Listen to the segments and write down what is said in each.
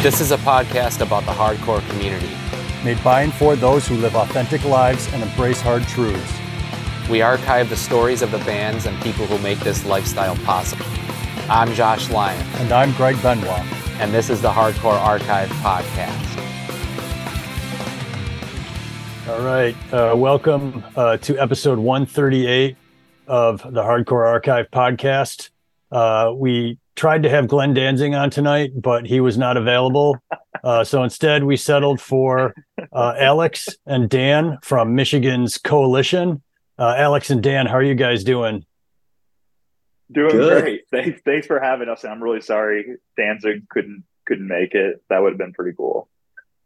This is a podcast about the hardcore community. Made by and for those who live authentic lives and embrace hard truths. We archive the stories of the bands and people who make this lifestyle possible. I'm Josh Lyon. And I'm Greg Benoit. And this is the Hardcore Archive Podcast. All right. Uh, welcome uh, to episode 138 of the Hardcore Archive Podcast. Uh, we tried to have Glenn Danzig on tonight, but he was not available. Uh, so instead, we settled for uh, Alex and Dan from Michigan's Coalition. Uh, Alex and Dan, how are you guys doing? Doing Good. great. Thanks, thanks for having us. I'm really sorry Danzig couldn't couldn't make it. That would have been pretty cool.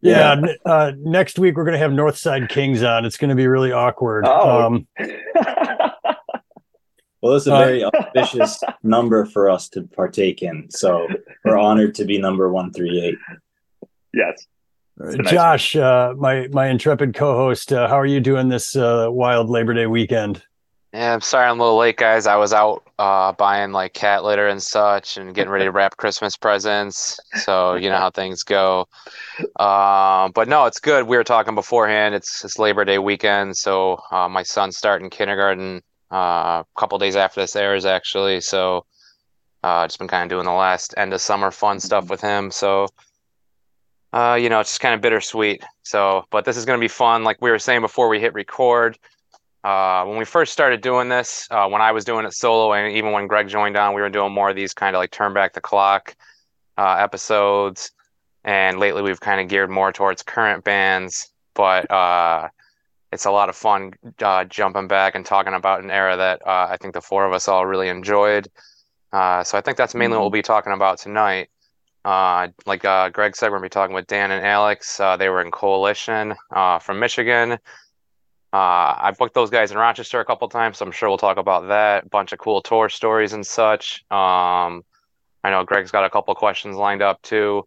Yeah. yeah. Uh, next week we're going to have Northside Kings on. It's going to be really awkward. Oh. Um, Well, it's a very uh, auspicious number for us to partake in. So we're honored to be number 138. Yes. Nice Josh, uh, my my intrepid co-host, uh, how are you doing this uh, wild Labor Day weekend? Yeah, I'm sorry I'm a little late, guys. I was out uh, buying like cat litter and such, and getting ready to wrap Christmas presents. So you know how things go. Uh, but no, it's good. We were talking beforehand. It's it's Labor Day weekend, so uh, my son's starting kindergarten a couple days after this airs, actually. So uh, just been kind of doing the last end of summer fun stuff with him. So uh, you know, it's just kind of bittersweet. So, but this is going to be fun. Like we were saying before we hit record, uh, when we first started doing this, uh, when I was doing it solo, and even when Greg joined on, we were doing more of these kind of like turn back the clock uh, episodes. And lately, we've kind of geared more towards current bands. But uh, it's a lot of fun uh, jumping back and talking about an era that uh, I think the four of us all really enjoyed. Uh, so I think that's mainly what we'll mm-hmm. be talking about tonight. Uh, like uh, Greg said, we're going to be talking with Dan and Alex. Uh, they were in Coalition from Michigan. I've booked those guys in Rochester a couple times, so I'm sure we'll talk about that. A bunch of cool tour stories and such. Um, I know Greg's got a couple questions lined up too.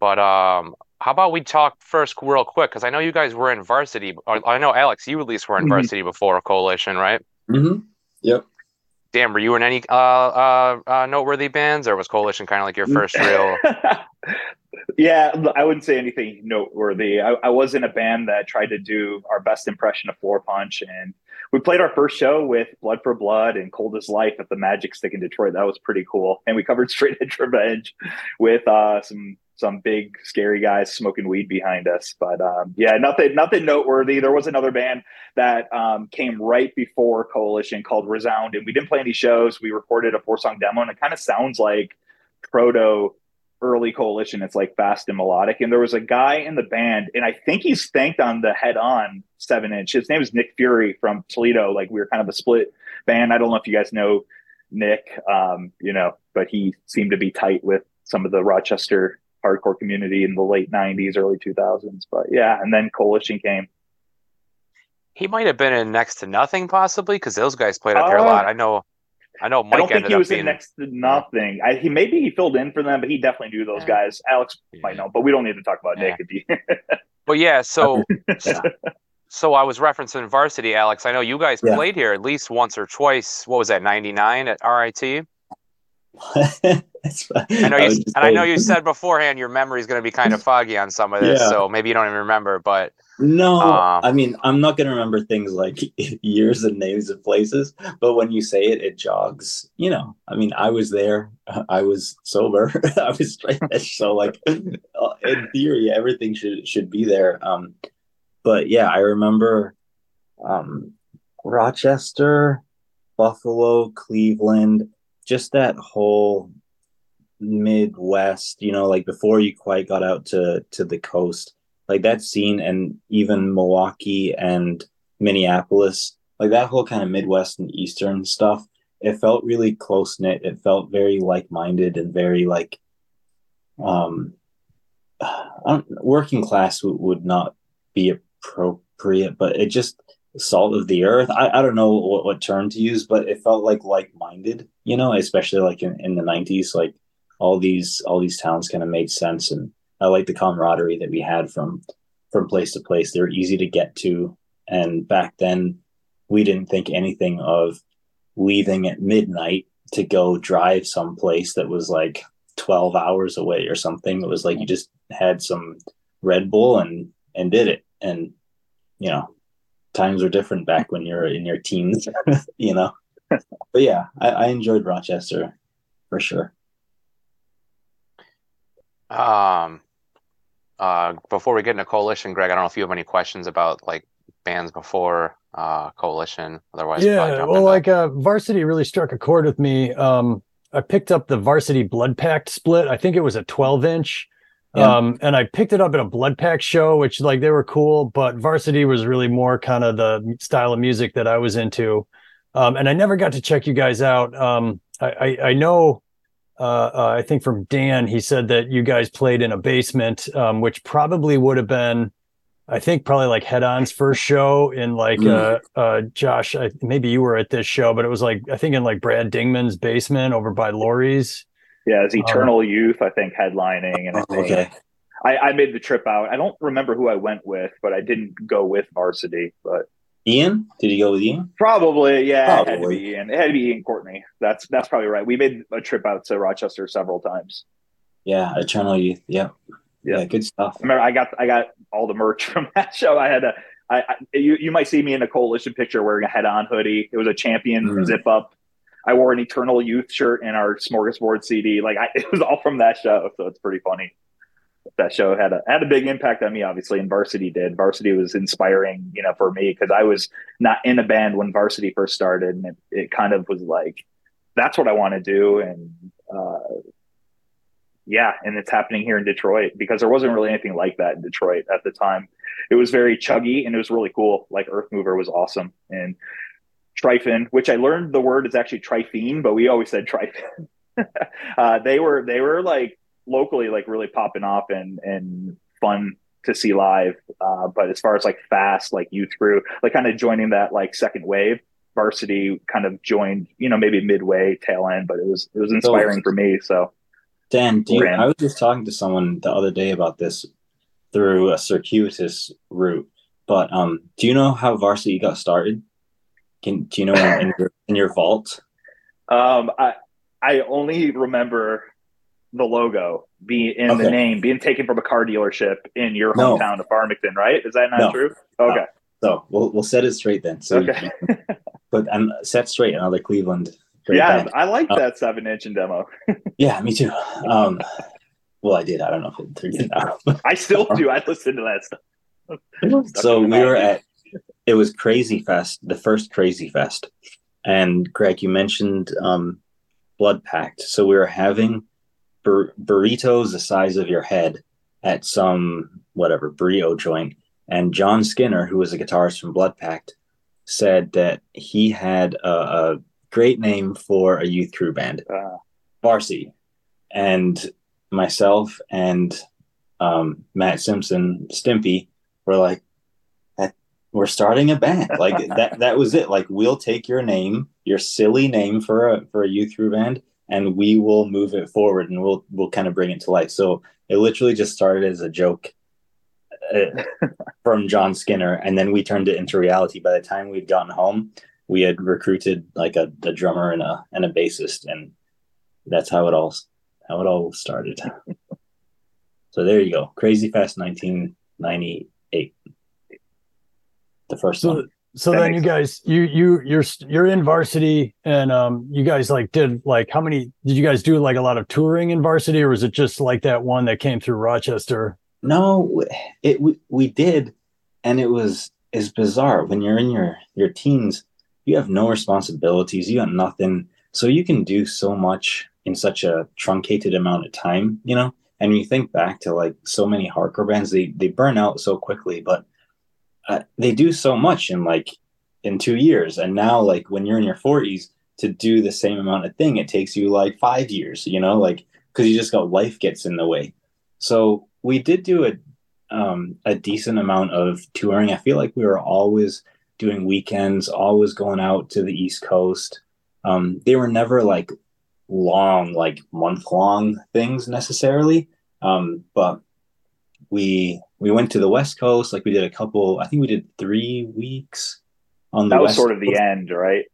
But um, how about we talk first real quick because I know you guys were in varsity. I know Alex, you at least were in mm-hmm. varsity before Coalition, right? Mm-hmm. Yep. Damn, were you in any uh, uh, uh, noteworthy bands, or was Coalition kind of like your first real? yeah, I wouldn't say anything noteworthy. I, I, was in a band that tried to do our best impression of Floorpunch, and we played our first show with Blood for Blood and Cold as Life at the Magic Stick in Detroit. That was pretty cool, and we covered Straight Edge Revenge with uh, some some big scary guys smoking weed behind us. But um, yeah, nothing nothing noteworthy. There was another band that um, came right before Coalition called Resound, and we didn't play any shows. We recorded a four song demo, and it kind of sounds like proto early Coalition. It's like fast and melodic. And there was a guy in the band, and I think he's thanked on the Head On seven inch. His name is Nick Fury from Toledo. Like we were kind of a split band. I don't know if you guys know Nick, um, you know, but he seemed to be tight with some of the Rochester hardcore community in the late 90s early 2000s but yeah and then coalition came. He might have been in next to nothing possibly because those guys played up uh, here a lot. I know i know Mike i don't think he was being, in next to nothing. I, he maybe he filled in for them but he definitely knew those yeah. guys. Alex yeah. might know but we don't need to talk about yeah. nick. But yeah so so i was referencing varsity alex. I know you guys played here at least once or twice. What was that 99 at rit I know you, and I know you said beforehand your memory is going to be kind of foggy on some of this, yeah. so maybe you don't even remember. But no, um, I mean I'm not going to remember things like years and names of places, but when you say it, it jogs. You know, I mean, I was there, I was sober, I was straight edge, so like in theory, everything should should be there. Um, but yeah, I remember um, Rochester, Buffalo, Cleveland just that whole Midwest, you know, like before you quite got out to to the coast, like that scene, and even Milwaukee and Minneapolis, like that whole kind of Midwest and Eastern stuff. It felt really close knit. It felt very like minded and very like, um, working class w- would not be appropriate, but it just salt of the earth. I, I don't know what, what term to use, but it felt like like minded, you know, especially like in, in the nineties, like all these all these towns kind of made sense and I like the camaraderie that we had from from place to place. They were easy to get to. And back then we didn't think anything of leaving at midnight to go drive someplace that was like 12 hours away or something. It was like you just had some Red Bull and and did it. And you know, times were different back when you're in your teens, you know. but yeah, I, I enjoyed Rochester for sure. Um, uh, before we get into coalition, Greg, I don't know if you have any questions about like bands before uh, coalition. Otherwise, yeah. Well, like uh, varsity really struck a chord with me. Um, I picked up the varsity Bloodpact split. I think it was a 12 inch. Yeah. Um, and I picked it up at a Bloodpact show, which like they were cool, but varsity was really more kind of the style of music that I was into. Um, and I never got to check you guys out. Um, I, I, I know uh, uh, I think from Dan, he said that you guys played in a basement, um, which probably would have been, I think, probably like Head On's first show in like mm. uh, uh, Josh. I, maybe you were at this show, but it was like I think in like Brad Dingman's basement over by Laurie's. Yeah, it's Eternal um, Youth, I think, headlining, and I think okay. I, I made the trip out. I don't remember who I went with, but I didn't go with Varsity. But Ian? Did you go with Ian? Probably, yeah. Probably. It had to be Ian. It had to be Ian Courtney. That's that's probably right. We made a trip out to Rochester several times. Yeah, Eternal Youth. Yeah. Yeah, yeah good stuff. I remember I got I got all the merch from that show. I had a I, I you you might see me in a coalition picture wearing a head on hoodie. It was a champion mm-hmm. zip up. I wore an Eternal Youth shirt and our Smorgasbord CD. Like I, it was all from that show, so it's pretty funny. That show had a had a big impact on me obviously and varsity did. Varsity was inspiring you know for me because i was not in a band when varsity first started and it, it kind of was like that's what i want to do and uh, yeah and it's happening here in detroit because there wasn't really anything like that in detroit at the time. It was very chuggy and it was really cool. Like earth mover was awesome and Tryphon which i learned the word is actually Tryphene but we always said Tryphon uh, they were they were like locally like really popping off and and fun to see live. Uh, but as far as like fast, like youth crew, like kind of joining that like second wave, varsity kind of joined, you know, maybe midway tail end, but it was it was inspiring so, for me. So Dan, you, I was just talking to someone the other day about this through a circuitous route. But um, do you know how varsity got started? Can do you know in, in, your, in your vault? Um, I I only remember the logo being in okay. the name being taken from a car dealership in your hometown no. of Farmington, right? Is that not no. true? Okay. No. So we'll we'll set it straight then. So okay. but I'm set straight another Cleveland. Yeah, band. I like uh, that seven inch and demo. yeah, me too. Um, well, I did. I don't know if it turned now. I still do. I listen to that stuff. so we were at it was Crazy Fest, the first Crazy Fest, and Greg, you mentioned um, Bloodpact. So we were having bur- burritos the size of your head at some whatever burrito joint. And John Skinner, who was a guitarist from Bloodpact, said that he had a, a great name for a youth crew band, uh. Varsity. And myself and um, Matt Simpson, Stimpy, were like, we're starting a band. Like that, that was it. Like we'll take your name, your silly name for a for a youth crew band, and we will move it forward and we'll we'll kind of bring it to life. So it literally just started as a joke uh, from John Skinner, and then we turned it into reality. By the time we'd gotten home, we had recruited like a, a drummer and a and a bassist, and that's how it all how it all started. so there you go, Crazy Fest nineteen ninety eight, the first so, one. so that then you guys you you you're you're in varsity and um you guys like did like how many did you guys do like a lot of touring in varsity or was it just like that one that came through rochester? No it we, we did and it was is bizarre. When you're in your your teens you have no responsibilities. You got nothing. So you can do so much in such a truncated amount of time you know? And you think back to like so many hardcore bands they they burn out so quickly but uh, they do so much in like in two years. And now like when you're in your 40s to do the same amount of thing it takes you like five years you know like because you just got life gets in the way. So we did do a um, a decent amount of touring. I feel like we were always doing weekends always going out to the east coast. Um, they were never like long like month long things necessarily. Um, but we we went to the West Coast. Like we did a couple. I think we did three weeks on the. That was West sort of the end, right?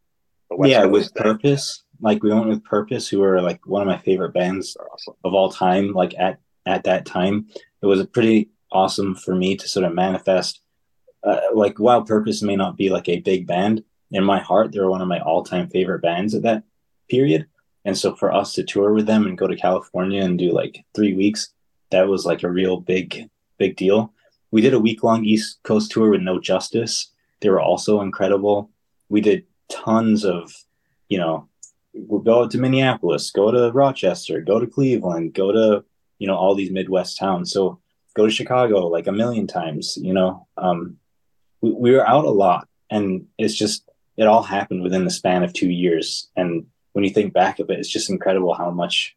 Yeah, Coast with thing. Purpose. Like we went with Purpose, who were like one of my favorite bands awesome. of all time. Like at at that time, it was pretty awesome for me to sort of manifest. Uh, like Wild Purpose may not be like a big band in my heart, they were one of my all-time favorite bands at that period. And so for us to tour with them and go to California and do like three weeks, that was like a real big, big deal. We did a week long East Coast tour with No Justice. They were also incredible. We did tons of, you know, we'll go to Minneapolis, go to Rochester, go to Cleveland, go to, you know, all these Midwest towns. So go to Chicago like a million times, you know. Um, we, we were out a lot and it's just, it all happened within the span of two years. And when you think back of it, it's just incredible how much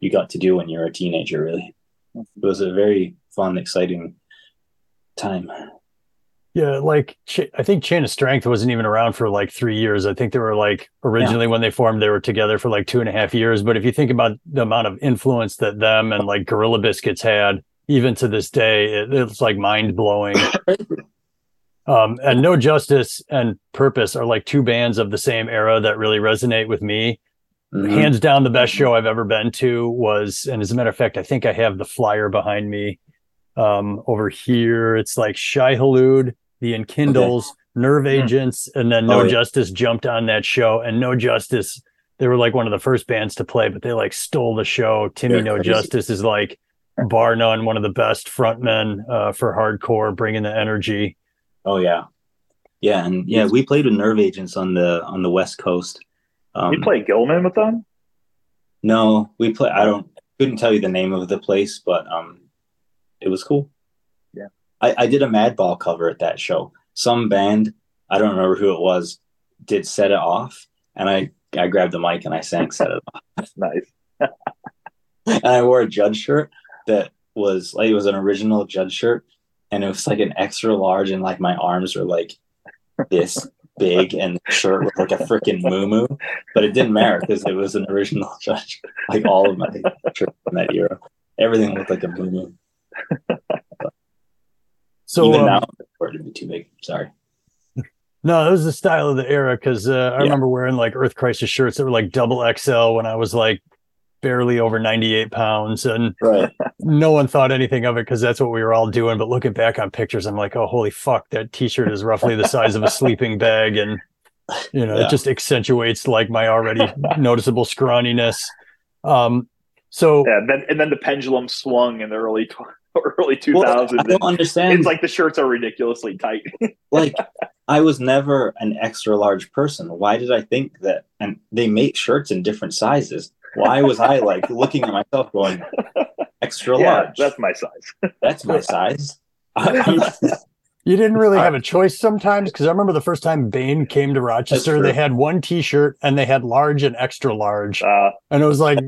you got to do when you're a teenager, really. It was a very fun, exciting time. Yeah, like I think Chain of Strength wasn't even around for like three years. I think they were like originally yeah. when they formed, they were together for like two and a half years. But if you think about the amount of influence that them and like Gorilla Biscuits had, even to this day, it, it's like mind blowing. um, and No Justice and Purpose are like two bands of the same era that really resonate with me. Mm-hmm. Hands down, the best show I've ever been to was, and as a matter of fact, I think I have the flyer behind me um, over here. It's like Shai Hulud, the Enkindels, okay. Nerve hmm. Agents, and then No oh, yeah. Justice jumped on that show. And No Justice, they were like one of the first bands to play, but they like stole the show. Timmy No crazy. Justice is like bar none one of the best frontmen uh, for hardcore, bringing the energy. Oh yeah, yeah, and yeah, we played with Nerve Agents on the on the West Coast. Um, you play Gilman with them? No, we play. I don't couldn't tell you the name of the place, but um, it was cool. Yeah, I, I did a Madball cover at that show. Some band, I don't remember who it was, did set it off, and I I grabbed the mic and I sang set it off. nice. and I wore a judge shirt that was like it was an original judge shirt, and it was like an extra large, and like my arms were like this big, and the shirt looked like a freaking moo but it didn't matter because it was an original judge. Like all of my shirts from that era, everything looked like a moo moo so even um, now, it to be too big. Sorry. No, it was the style of the era because uh, I yeah. remember wearing like Earth Crisis shirts that were like double XL when I was like barely over 98 pounds and right. no one thought anything of it because that's what we were all doing but looking back on pictures i'm like oh holy fuck that t-shirt is roughly the size of a sleeping bag and you know yeah. it just accentuates like my already noticeable scrawniness um so yeah then and then the pendulum swung in the early early 2000s well, i don't understand. It's like the shirts are ridiculously tight. Like i was never an extra large person. Why did i think that and they make shirts in different sizes? Why was I like looking at myself going extra yeah, large? That's my size. that's my size. you didn't really have a choice sometimes? Because I remember the first time Bane came to Rochester, they had one T-shirt and they had large and extra large, uh, and it was like,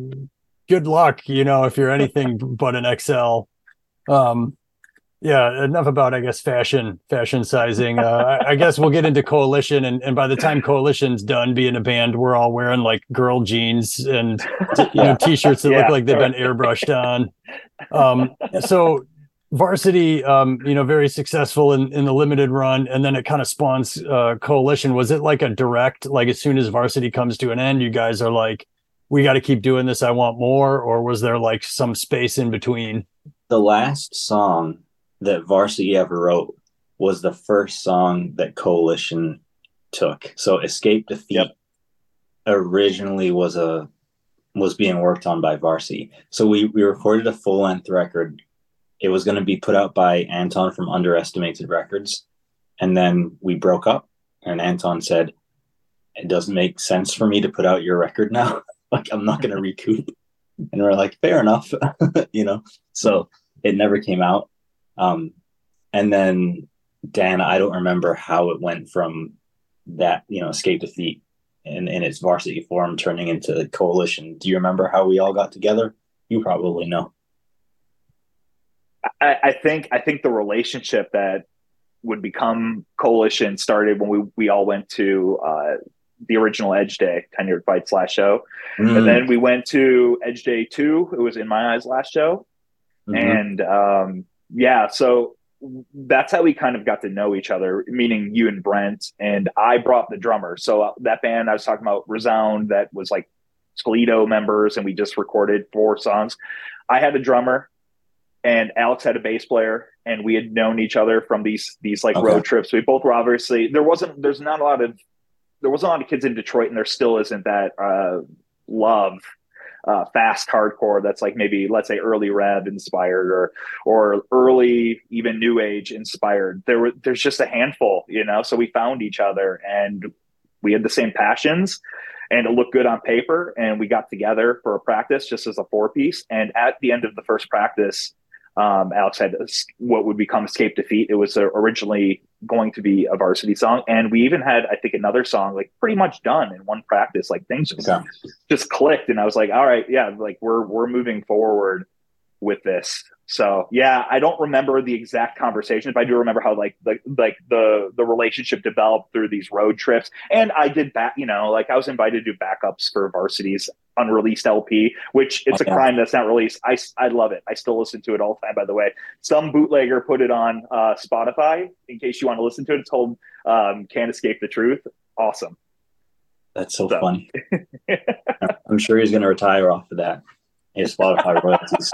good luck, you know, if you're anything but an XL. Um, yeah enough about i guess fashion fashion sizing. Uh, I, I, guess we'll get into coalition and, and by the time coalition's done being a band we're all wearing like girl jeans and you know t-shirts that yeah. look like they've been airbrushed on. Um, so varsity um, you know very successful in, in the limited run and then it kind of spawns uh, coalition. Was it like a direct like as soon as varsity comes to an end you guys are like we got to keep doing this. I want more or was there like some space in between the last song that Varsity ever wrote was the first song that Coalition took. So Escape Defeat yep. originally was a was being worked on by Varsity. So we we recorded a full length record. It was going to be put out by Anton from Underestimated Records, and then we broke up. And Anton said, "It doesn't make sense for me to put out your record now. like I'm not going to recoup." And we're like, "Fair enough," you know. So it never came out. Um, and then Dan, I don't remember how it went from that, you know, escape defeat and in its varsity form turning into coalition. Do you remember how we all got together? You probably know. I, I think I think the relationship that would become coalition started when we we all went to uh, the original Edge Day, Ten Fight slash show, mm. and then we went to Edge Day two. It was in my eyes last show, mm-hmm. and um, yeah, so that's how we kind of got to know each other, meaning you and Brent. And I brought the drummer. So uh, that band I was talking about, Resound, that was like Skelito members, and we just recorded four songs. I had a drummer, and Alex had a bass player, and we had known each other from these these like okay. road trips. We both were obviously there wasn't there's not a lot of there wasn't a lot of kids in Detroit, and there still isn't that uh, love uh, fast hardcore that's like maybe let's say early rev inspired or or early even new age inspired. There were there's just a handful you know? So we found each other and we had the same passions and it looked good on paper and we got together for a practice just as a four piece. And at the end of the first practice um, Alex had what would become Escape Defeat. It was uh, originally going to be a varsity song, and we even had, I think, another song like pretty much done in one practice. Like things just okay. just clicked, and I was like, "All right, yeah, like we're we're moving forward with this." So yeah, I don't remember the exact conversation, but I do remember how like the like the the relationship developed through these road trips. And I did back, you know, like I was invited to do backups for varsity's unreleased LP, which it's okay. a crime that's not released. I I love it. I still listen to it all the time. By the way, some bootlegger put it on uh, Spotify in case you want to listen to it. It's called um, "Can't Escape the Truth." Awesome. That's so, so. funny. I'm sure he's going to retire off of that. His Spotify royalties.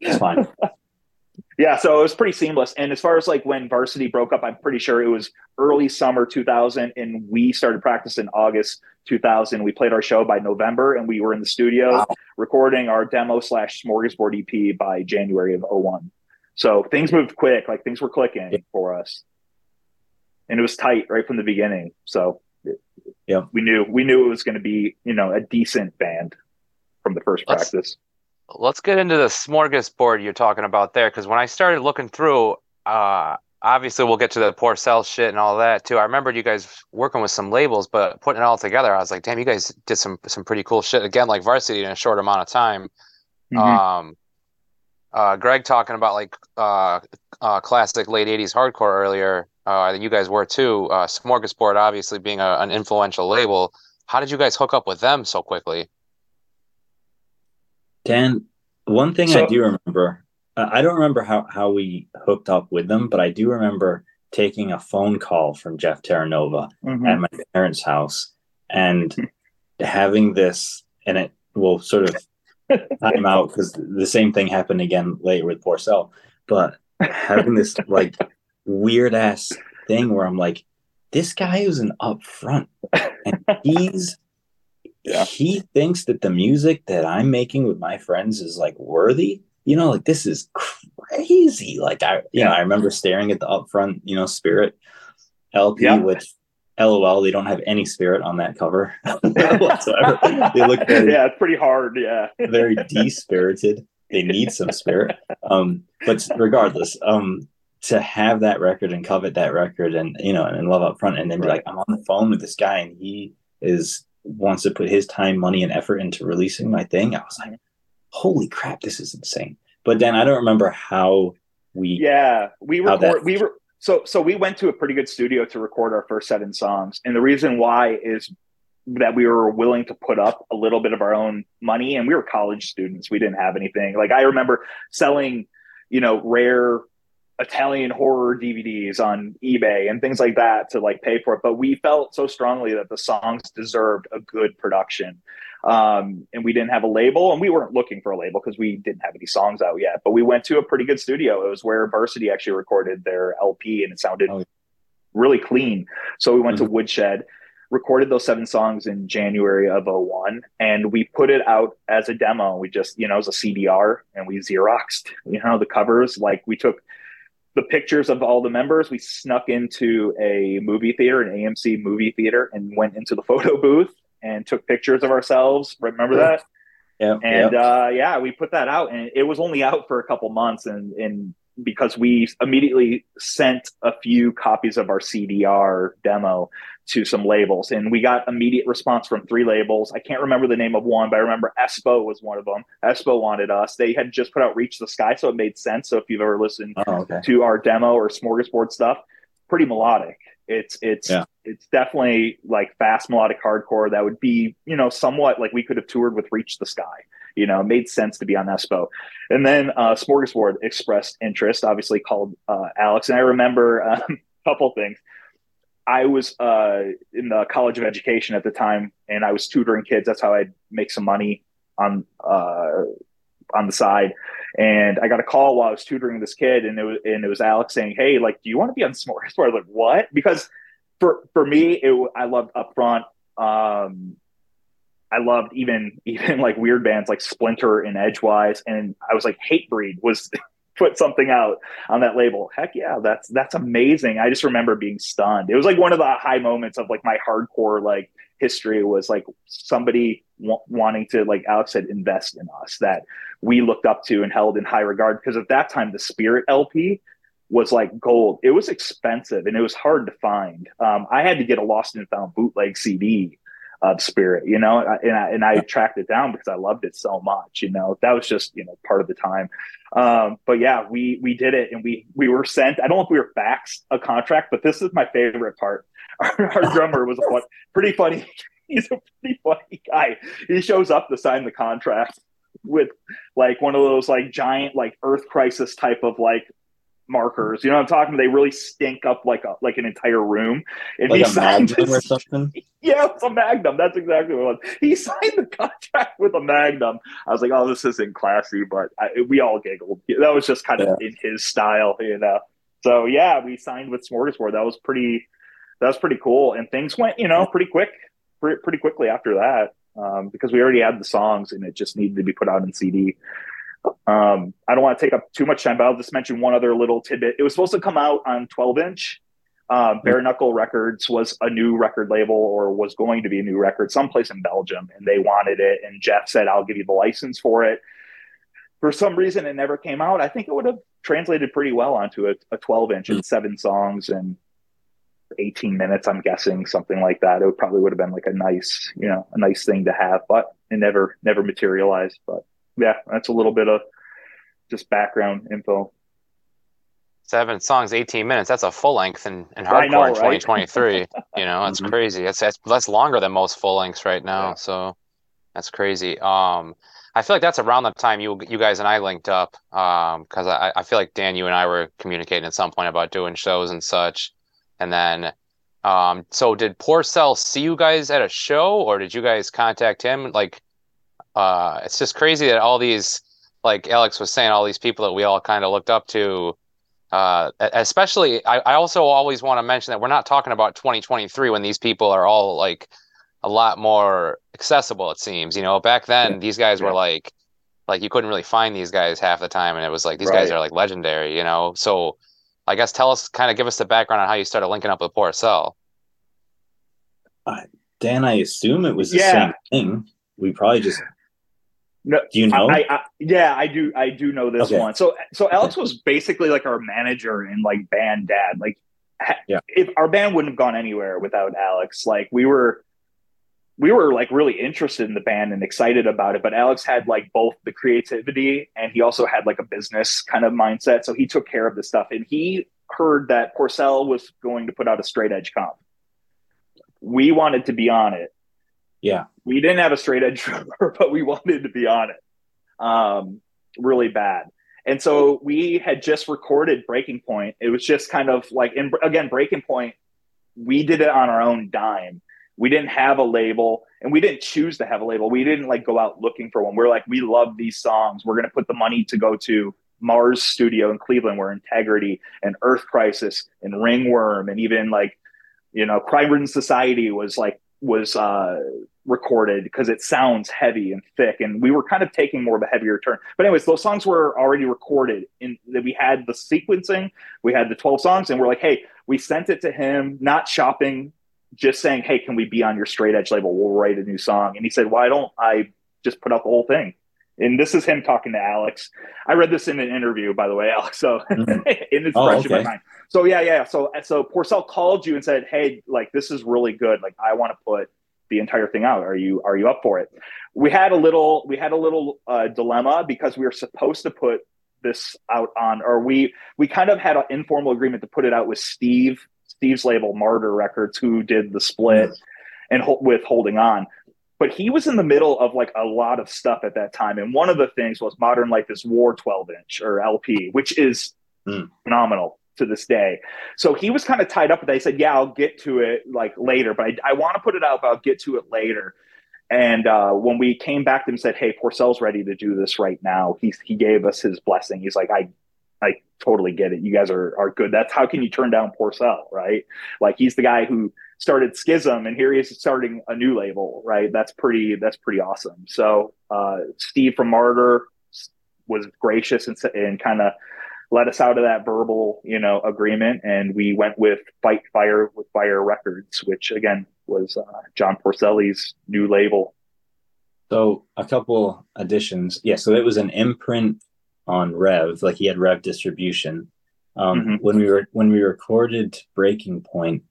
It's fine. yeah, so it was pretty seamless. And as far as like when varsity broke up, I'm pretty sure it was early summer 2000, and we started practice in August 2000. We played our show by November, and we were in the studio wow. recording our demo slash smorgasbord EP by January of 01. So things moved quick, like things were clicking for us, and it was tight right from the beginning. So yeah, we knew we knew it was going to be you know a decent band from the 1st practice let's get into the smorgasbord you're talking about there because when I started looking through, uh, obviously we'll get to the Porcell shit and all that too. I remembered you guys working with some labels, but putting it all together, I was like, damn, you guys did some some pretty cool shit again, like Varsity in a short amount of time. Mm-hmm. Um, uh, Greg talking about like uh, uh, classic late '80s hardcore earlier. Uh, think you guys were too. Uh, Smorgasbord, obviously being a, an influential label. How did you guys hook up with them so quickly? Dan, one thing so, I do remember, I don't remember how, how we hooked up with them, but I do remember taking a phone call from Jeff Terranova mm-hmm. at my parents' house and having this, and it will sort of time out because the same thing happened again later with Porcell, but having this like weird ass thing where I'm like, this guy is an upfront and he's yeah. he thinks that the music that I'm making with my friends is like worthy. You know, like this is crazy. Like I, you know, I remember staring at the upfront, you know, Spirit LP, yeah. which LOL, they don't have any spirit on that cover whatsoever. they look very, yeah, it's pretty hard. Yeah, very de-spirited. They need some spirit. Um, but regardless, um, to have that record and covet that record and you know and love up front and then be like, I'm on the phone with this guy and he is wants to put his time, money, and effort into releasing my thing, I was like, holy crap, this is insane. But then I don't remember how we Yeah, we record we were so so we went to a pretty good studio to record our first seven songs. And the reason why is that we were willing to put up a little bit of our own money and we were college students. We didn't have anything. Like I remember selling, you know, rare Italian horror DVDs on eBay and things like that to like pay for it. But we felt so strongly that the songs deserved a good production. Um, and we didn't have a label and we weren't looking for a label because we didn't have any songs out yet. But we went to a pretty good studio. It was where Varsity actually recorded their LP and it sounded oh. really clean. So we went mm-hmm. to Woodshed recorded those seven songs in January of 01 and we put it out as a demo. We just, you know, as a CDR and we Xeroxed, you know, the covers. Like we took the pictures of all the members. We snuck into a movie theater, an AMC movie theater, and went into the photo booth and took pictures of ourselves. Remember that? Yeah. And Uh, yeah, we put that out, and it was only out for a couple months, and and because we immediately sent a few copies of our CDR demo to some labels and we got immediate response from three labels. I can't remember the name of one, but I remember Espo was one of them. Espo wanted us. They had just put out Reach the Sky, so it made sense. So if you've ever listened oh, okay. to our demo or smorgasbord stuff, pretty melodic. It's it's yeah. it's definitely like fast melodic hardcore that would be, you know, somewhat like we could have toured with Reach the Sky. You know, it made sense to be on Espo. And then uh Smorgasbord expressed interest, obviously called uh Alex. And I remember um, a couple things I was uh, in the College of Education at the time, and I was tutoring kids. That's how I'd make some money on uh, on the side. And I got a call while I was tutoring this kid, and it was and it was Alex saying, "Hey, like, do you want to be on Smorgasbord?" I was like, "What?" Because for for me, it I loved Upfront. Um, I loved even even like weird bands like Splinter and Edgewise, and I was like, Hatebreed was put something out on that label. Heck yeah, that's that's amazing. I just remember being stunned. It was like one of the high moments of like my hardcore like history was like somebody w- wanting to like Alex said invest in us that we looked up to and held in high regard because at that time the Spirit LP was like gold. It was expensive and it was hard to find. Um, I had to get a lost and found bootleg CD of Spirit, you know, and I, and I tracked it down because I loved it so much. You know, that was just you know part of the time. Um, but yeah, we we did it and we we were sent. I don't know if we were faxed a contract, but this is my favorite part. Our, our drummer was a fun, pretty funny. He's a pretty funny guy. He shows up to sign the contract with like one of those like giant like Earth Crisis type of like markers. You know what I'm talking? They really stink up like a like an entire room. And like he a magnum his, or something. Yeah, it's a magnum. That's exactly what it was. He signed the contract with a magnum. I was like, oh, this isn't classy, but I, we all giggled. That was just kind of yeah. in his style, you know. So yeah, we signed with Smorgasbord. That was pretty. That was pretty cool, and things went, you know, pretty quick, pretty, pretty quickly after that. Um, because we already had the songs and it just needed to be put out in CD. Um, I don't want to take up too much time, but I'll just mention one other little tidbit. It was supposed to come out on 12 inch. Um, Bare Knuckle Records was a new record label or was going to be a new record someplace in Belgium, and they wanted it. And Jeff said, I'll give you the license for it. For some reason, it never came out. I think it would have translated pretty well onto a, a 12 inch and seven songs and 18 minutes, I'm guessing, something like that. It would probably would have been like a nice, you know, a nice thing to have, but it never, never materialized. But yeah, that's a little bit of just background info. Seven songs, 18 minutes. That's a full length in, in hardcore know, in 2023. You know, that's mm-hmm. crazy. That's, that's that's longer than most full lengths right now. Yeah. So that's crazy. Um, I feel like that's around the time you you guys and I linked up. Um, because I, I feel like Dan, you and I were communicating at some point about doing shows and such. And then um, so did Porcell see you guys at a show or did you guys contact him? Like uh, it's just crazy that all these, like Alex was saying, all these people that we all kind of looked up to, uh, especially, I, I also always want to mention that we're not talking about 2023 when these people are all like a lot more accessible, it seems. You know, back then, yeah. these guys yeah. were like, like you couldn't really find these guys half the time, and it was like these right. guys are like legendary, you know. So, I guess tell us, kind of give us the background on how you started linking up with Porcell. Uh, Dan, I assume it was the yeah. same thing. We probably just no, do you know? I, I, yeah, I do. I do know this okay. one. So, so Alex okay. was basically like our manager and like band dad. Like, yeah. if our band wouldn't have gone anywhere without Alex, like we were, we were like really interested in the band and excited about it. But Alex had like both the creativity and he also had like a business kind of mindset. So he took care of the stuff and he heard that Porcell was going to put out a straight edge comp. We wanted to be on it yeah. We didn't have a straight edge drummer, but we wanted to be on it um, really bad. And so we had just recorded Breaking Point. It was just kind of like, in, again, Breaking Point, we did it on our own dime. We didn't have a label and we didn't choose to have a label. We didn't like go out looking for one. We're like, we love these songs. We're going to put the money to go to Mars Studio in Cleveland, where Integrity and Earth Crisis and Ringworm and even like, you know, Crime Ridden Society was like was uh, recorded because it sounds heavy and thick, and we were kind of taking more of a heavier turn. But anyways, those songs were already recorded. That we had the sequencing, we had the twelve songs, and we're like, hey, we sent it to him, not shopping, just saying, hey, can we be on your straight edge label? We'll write a new song. And he said, why don't I just put out the whole thing? And this is him talking to Alex. I read this in an interview, by the way, Alex. So mm-hmm. in it's oh, fresh okay. in my mind. So yeah, yeah. So so Porcell called you and said, "Hey, like this is really good. Like I want to put the entire thing out. Are you are you up for it?" We had a little we had a little uh, dilemma because we were supposed to put this out on, or we we kind of had an informal agreement to put it out with Steve Steve's label Martyr Records, who did the split, mm-hmm. and ho- with Holding On but he was in the middle of like a lot of stuff at that time. And one of the things was Modern Life is War 12 inch or LP, which is mm. phenomenal to this day. So he was kind of tied up with that. He said, Yeah, I'll get to it like later, but I, I want to put it out, but I'll get to it later. and uh, when we came back to him and said, "Hey, Porcell's ready to do this right now," he he gave us his blessing. He's like, "I I totally get it. You guys are are good. That's how can you turn down Porcell, right? Like he's the guy who started Schism, and here he is starting a new label, right? That's pretty that's pretty awesome. So uh, Steve from Martyr was gracious and and kind of let us out of that verbal, you know, agreement, and we went with Fight Fire with Fire Records, which again was uh, John Porcelli's new label. So a couple additions, yeah. So it was an imprint on Rev, like he had Rev distribution. Um, mm-hmm. When we were when we recorded Breaking Point,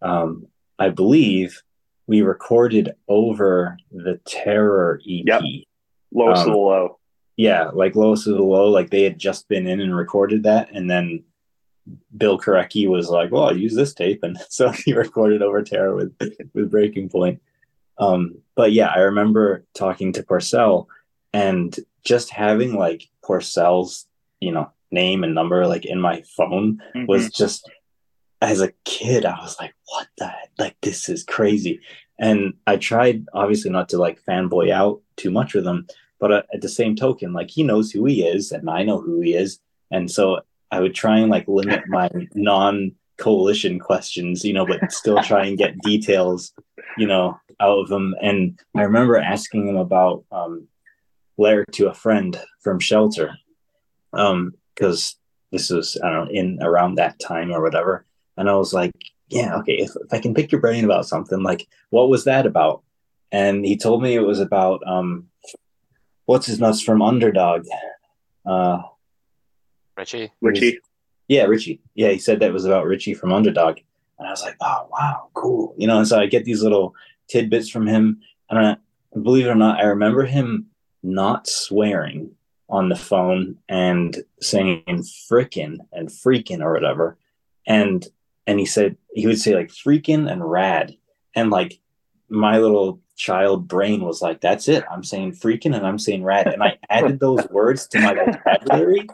um, I believe we recorded over the Terror EP. Yep. Lowest um, of the low. Yeah, like lowest of the low. Like they had just been in and recorded that, and then Bill Korecky was like, "Well, I'll use this tape," and so he recorded over Terror with with Breaking Point. Um, but yeah, I remember talking to Porcell and just having like Porcell's, you know, name and number like in my phone mm-hmm. was just as a kid, I was like, what the heck? like this is crazy. And I tried obviously not to like fanboy out too much with him, but uh, at the same token, like he knows who he is and I know who he is. And so I would try and like limit my non coalition questions, you know, but still try and get details, you know, out of him. And I remember asking him about um, Lair to a friend from shelter um because this was i don't know in around that time or whatever and i was like yeah okay if, if i can pick your brain about something like what was that about? And he told me it was about um what's his nuts from underdog? Uh richie? Richie. Yeah richie. Yeah he said that was about richie from underdog. And i was like oh wow cool. You know and so i get these little tidbits from him. And I, believe it or not i remember him not swearing on the phone and saying frickin' and freaking or whatever. And and he said he would say like freaking and rad. And like my little child brain was like, that's it. I'm saying freaking and I'm saying rad. And I added those words to my vocabulary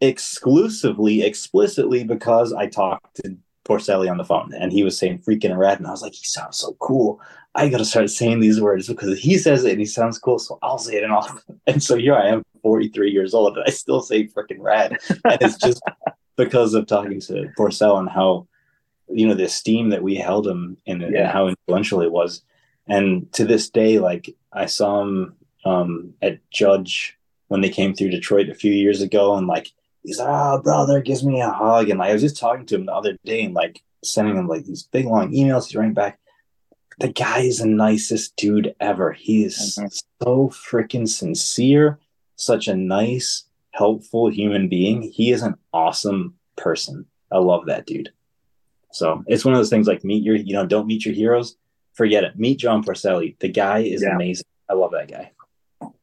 exclusively, explicitly because I talked to Porcelli on the phone and he was saying freaking and rad. And I was like, he sounds so cool. I got to start saying these words because he says it and he sounds cool. So I'll say it and all. And so here I am, 43 years old, and I still say freaking rad. And it's just because of talking to Porcell and how, you know, the esteem that we held him in yeah. and how influential it was. And to this day, like I saw him um, at Judge when they came through Detroit a few years ago, and like he's like, "Oh, brother, gives me a hug," and like, I was just talking to him the other day and like sending him like these big long emails. He's writing back the guy is the nicest dude ever. He is mm-hmm. so freaking sincere, such a nice, helpful human being. He is an awesome person. I love that dude. So it's one of those things like meet your, you know, don't meet your heroes. Forget it. Meet John Porcelli. The guy is yeah. amazing. I love that guy.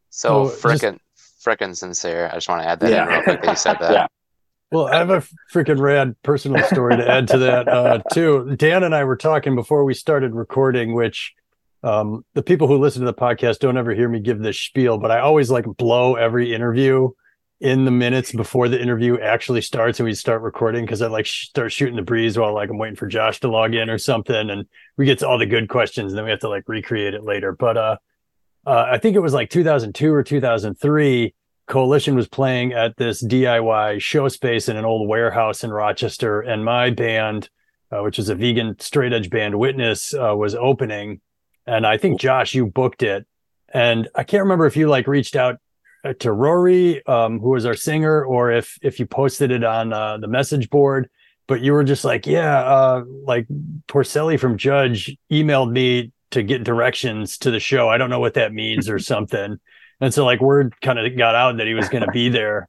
So, so frickin' just... frickin' sincere. I just want to add that yeah. in real quick that you said that. yeah. Well, I have a freaking rad personal story to add to that uh, too. Dan and I were talking before we started recording, which um, the people who listen to the podcast don't ever hear me give this spiel, but I always like blow every interview in the minutes before the interview actually starts and we start recording because I like sh- start shooting the breeze while like I'm waiting for Josh to log in or something, and we get to all the good questions and then we have to like recreate it later. But uh, uh, I think it was like 2002 or 2003 Coalition was playing at this DIY show space in an old warehouse in Rochester, and my band, uh, which is a vegan straight edge band, Witness, uh, was opening. And I think Josh, you booked it, and I can't remember if you like reached out to Rory, um, who was our singer, or if if you posted it on uh, the message board. But you were just like, yeah, uh, like Porcelli from Judge emailed me to get directions to the show. I don't know what that means or something. And so like word kind of got out that he was going to be there.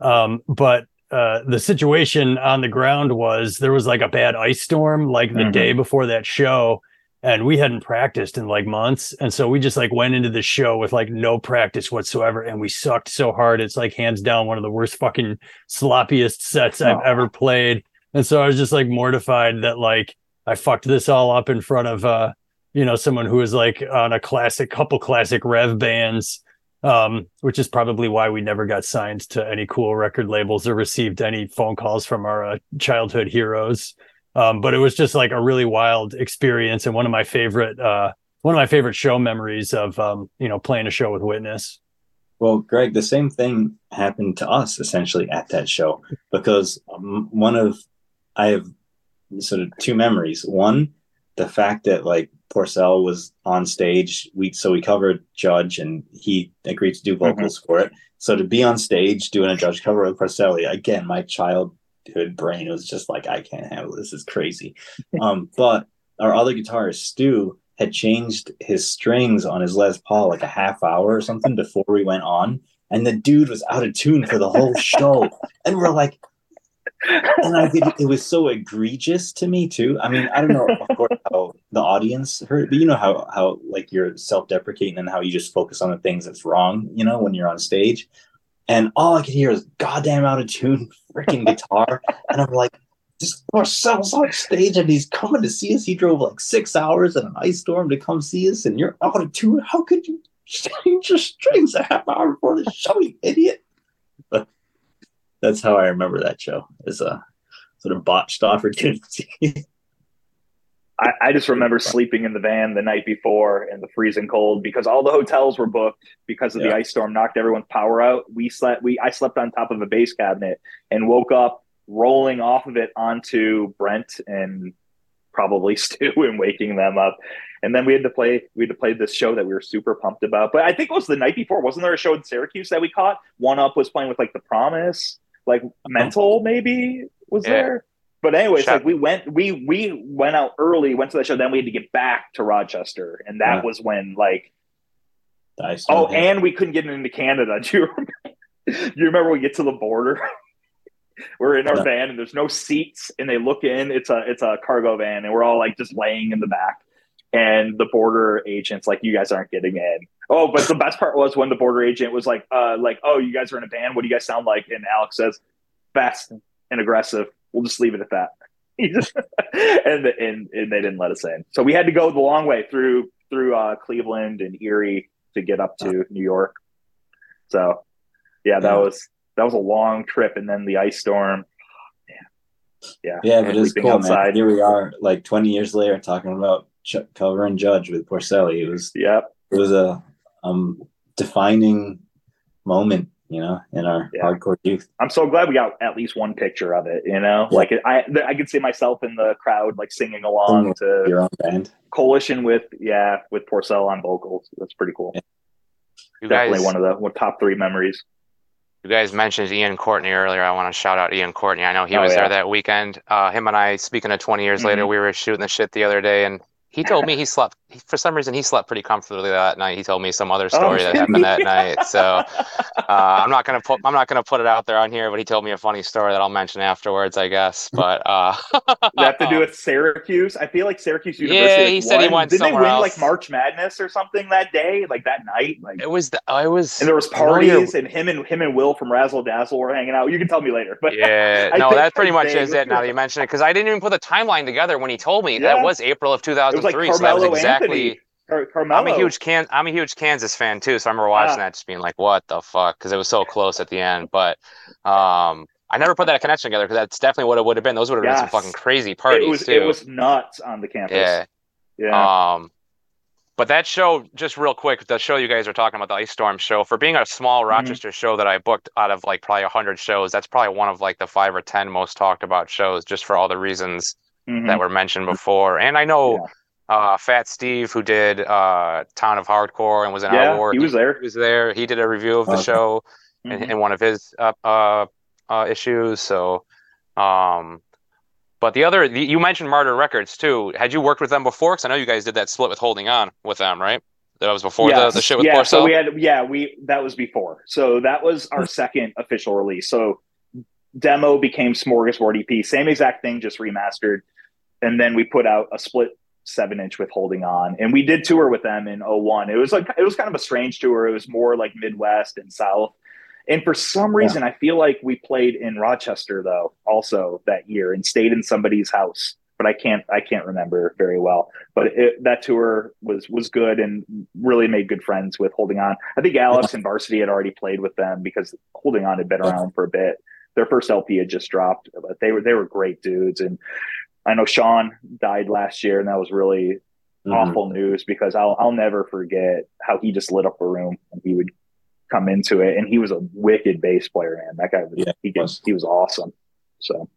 Um, but uh, the situation on the ground was there was like a bad ice storm like the mm-hmm. day before that show and we hadn't practiced in like months. And so we just like went into the show with like no practice whatsoever and we sucked so hard it's like hands down one of the worst fucking sloppiest sets i've ever played. And so i was just like mortified that like i fucked this all up in front of uh you know someone who was like on a classic couple classic rev bands um, which is probably why we never got signed to any cool record labels or received any phone calls from our uh, childhood heroes. Um, but it was just like a really wild experience and one of my favorite uh, one of my favorite show memories of um, you know playing a show with Witness. Well, Greg, the same thing happened to us essentially at that show because um, one of I have sort of two memories. One, the fact that like Porcell was on stage, we so we covered Judge and he agreed to do mm-hmm. vocals mm-hmm. for it. So to be on stage doing a Judge cover of Porcelli, again, my childhood brain was just like, I can't handle this. is crazy. um, but our other guitarist, Stu, had changed his strings on his Les Paul like a half hour or something before we went on. And the dude was out of tune for the whole show. and we're like, and I think it was so egregious to me too. I mean, I don't know, of course, how the audience heard, but you know how how like you're self-deprecating and how you just focus on the things that's wrong, you know, when you're on stage. And all I could hear is goddamn out of tune freaking guitar, and I'm like, this Porcell's on stage and he's coming to see us. He drove like six hours in an ice storm to come see us, and you're out of tune. How could you change your strings a half hour before the show, you idiot? But that's how I remember that show as a uh, sort of botched opportunity. I, I, just remember sleeping in the van the night before in the freezing cold because all the hotels were booked because of yeah. the ice storm knocked everyone's power out. We slept we I slept on top of a base cabinet and woke up rolling off of it onto Brent and probably Stu and waking them up. And then we had to play we had to play this show that we were super pumped about. But I think it was the night before. Wasn't there a show in Syracuse that we caught? One Up was playing with like the Promise like mental maybe was yeah. there. But anyways, like we went we we went out early, went to the show, then we had to get back to Rochester. And that yeah. was when like Oh, and we couldn't get into Canada. Do you remember? you remember we get to the border? we're in our yeah. van and there's no seats and they look in it's a it's a cargo van and we're all like just laying in the back and the border agent's like you guys aren't getting in oh but the best part was when the border agent was like uh like oh you guys are in a band what do you guys sound like and alex says fast and aggressive we'll just leave it at that. And, and and they didn't let us in. So we had to go the long way through through uh cleveland and erie to get up to new york. So yeah that was that was a long trip and then the ice storm. Yeah. Yeah but it's cool outside. man here we are like 20 years later talking about ch- cover and judge with Porcelli. It was yeah, it was a um, defining moment, you know, in our yeah. hardcore youth. I'm so glad we got at least one picture of it. You know, yeah. like I I could see myself in the crowd like singing along to your own band coalition with yeah with Porcell on vocals. That's pretty cool. Yeah. Definitely guys, one of the one, top three memories. You guys mentioned Ian Courtney earlier. I want to shout out Ian Courtney. I know he oh, was there that weekend. Uh, him and I, speaking of 20 years mm-hmm. later, we were shooting the shit the other day, and he told me he slept for some reason he slept pretty comfortably that night. He told me some other oh, story oh, that happened that night. So uh, I'm not gonna put I'm not gonna put it out there on here, but he told me a funny story that I'll mention afterwards, I guess. But uh, have to do with Syracuse. I feel like Syracuse University. Yeah, he said he went. Did they win else. like March Madness or something that day, like that night? Like it was. The, I was. And there was parties, and him and him and Will from Razzle Dazzle were hanging out. You can tell me later, but yeah, no, that pretty much is it. Now that you mention it, because I didn't even put the timeline together when he told me yeah. that was April of 2003. so that was exactly. Car- I'm a huge can. I'm a huge Kansas fan too, so I remember watching that, just being like, "What the fuck?" Because it was so close at the end. But um, I never put that connection together because that's definitely what it would have been. Those would have yes. been some fucking crazy parties it was, too. It was nuts on the campus. Yeah, yeah. Um, but that show, just real quick, the show you guys are talking about, the Ice Storm show, for being a small mm-hmm. Rochester mm-hmm. show that I booked out of like probably hundred shows, that's probably one of like the five or ten most talked about shows, just for all the reasons mm-hmm. that were mentioned before. And I know. Yeah uh, Fat Steve, who did uh, Town of Hardcore and was in yeah, our war. He was there. He was there. He did a review of the show mm-hmm. in, in, one of his uh, uh, uh, issues. So, um, but the other, the, you mentioned Martyr Records too. Had you worked with them before? Because I know you guys did that split with Holding On with them, right? That was before the, the shit with yeah, Porcell? So we had, yeah, we that was before. So that was our second official release. So demo became Smorgasbord EP, same exact thing, just remastered. And then we put out a split seven inch with holding on. And we did tour with them in 01 it was like it was kind of a strange tour. It was more like midwest and south. And for some reason yeah. i feel like we played in rochester though also that year and stayed in somebody's house but i can't i can't remember very well. But it, that tour was was good and really made good friends with holding on. I think alex and varsity had already played with them because holding on had been around for a bit. Their first lp had just dropped but they were they were great dudes. And I know Sean died last year, and that was really mm-hmm. awful news because I'll I'll never forget how he just lit up a room and he would come into it and he was a wicked bass player, man. That guy was yeah, he was he was awesome. So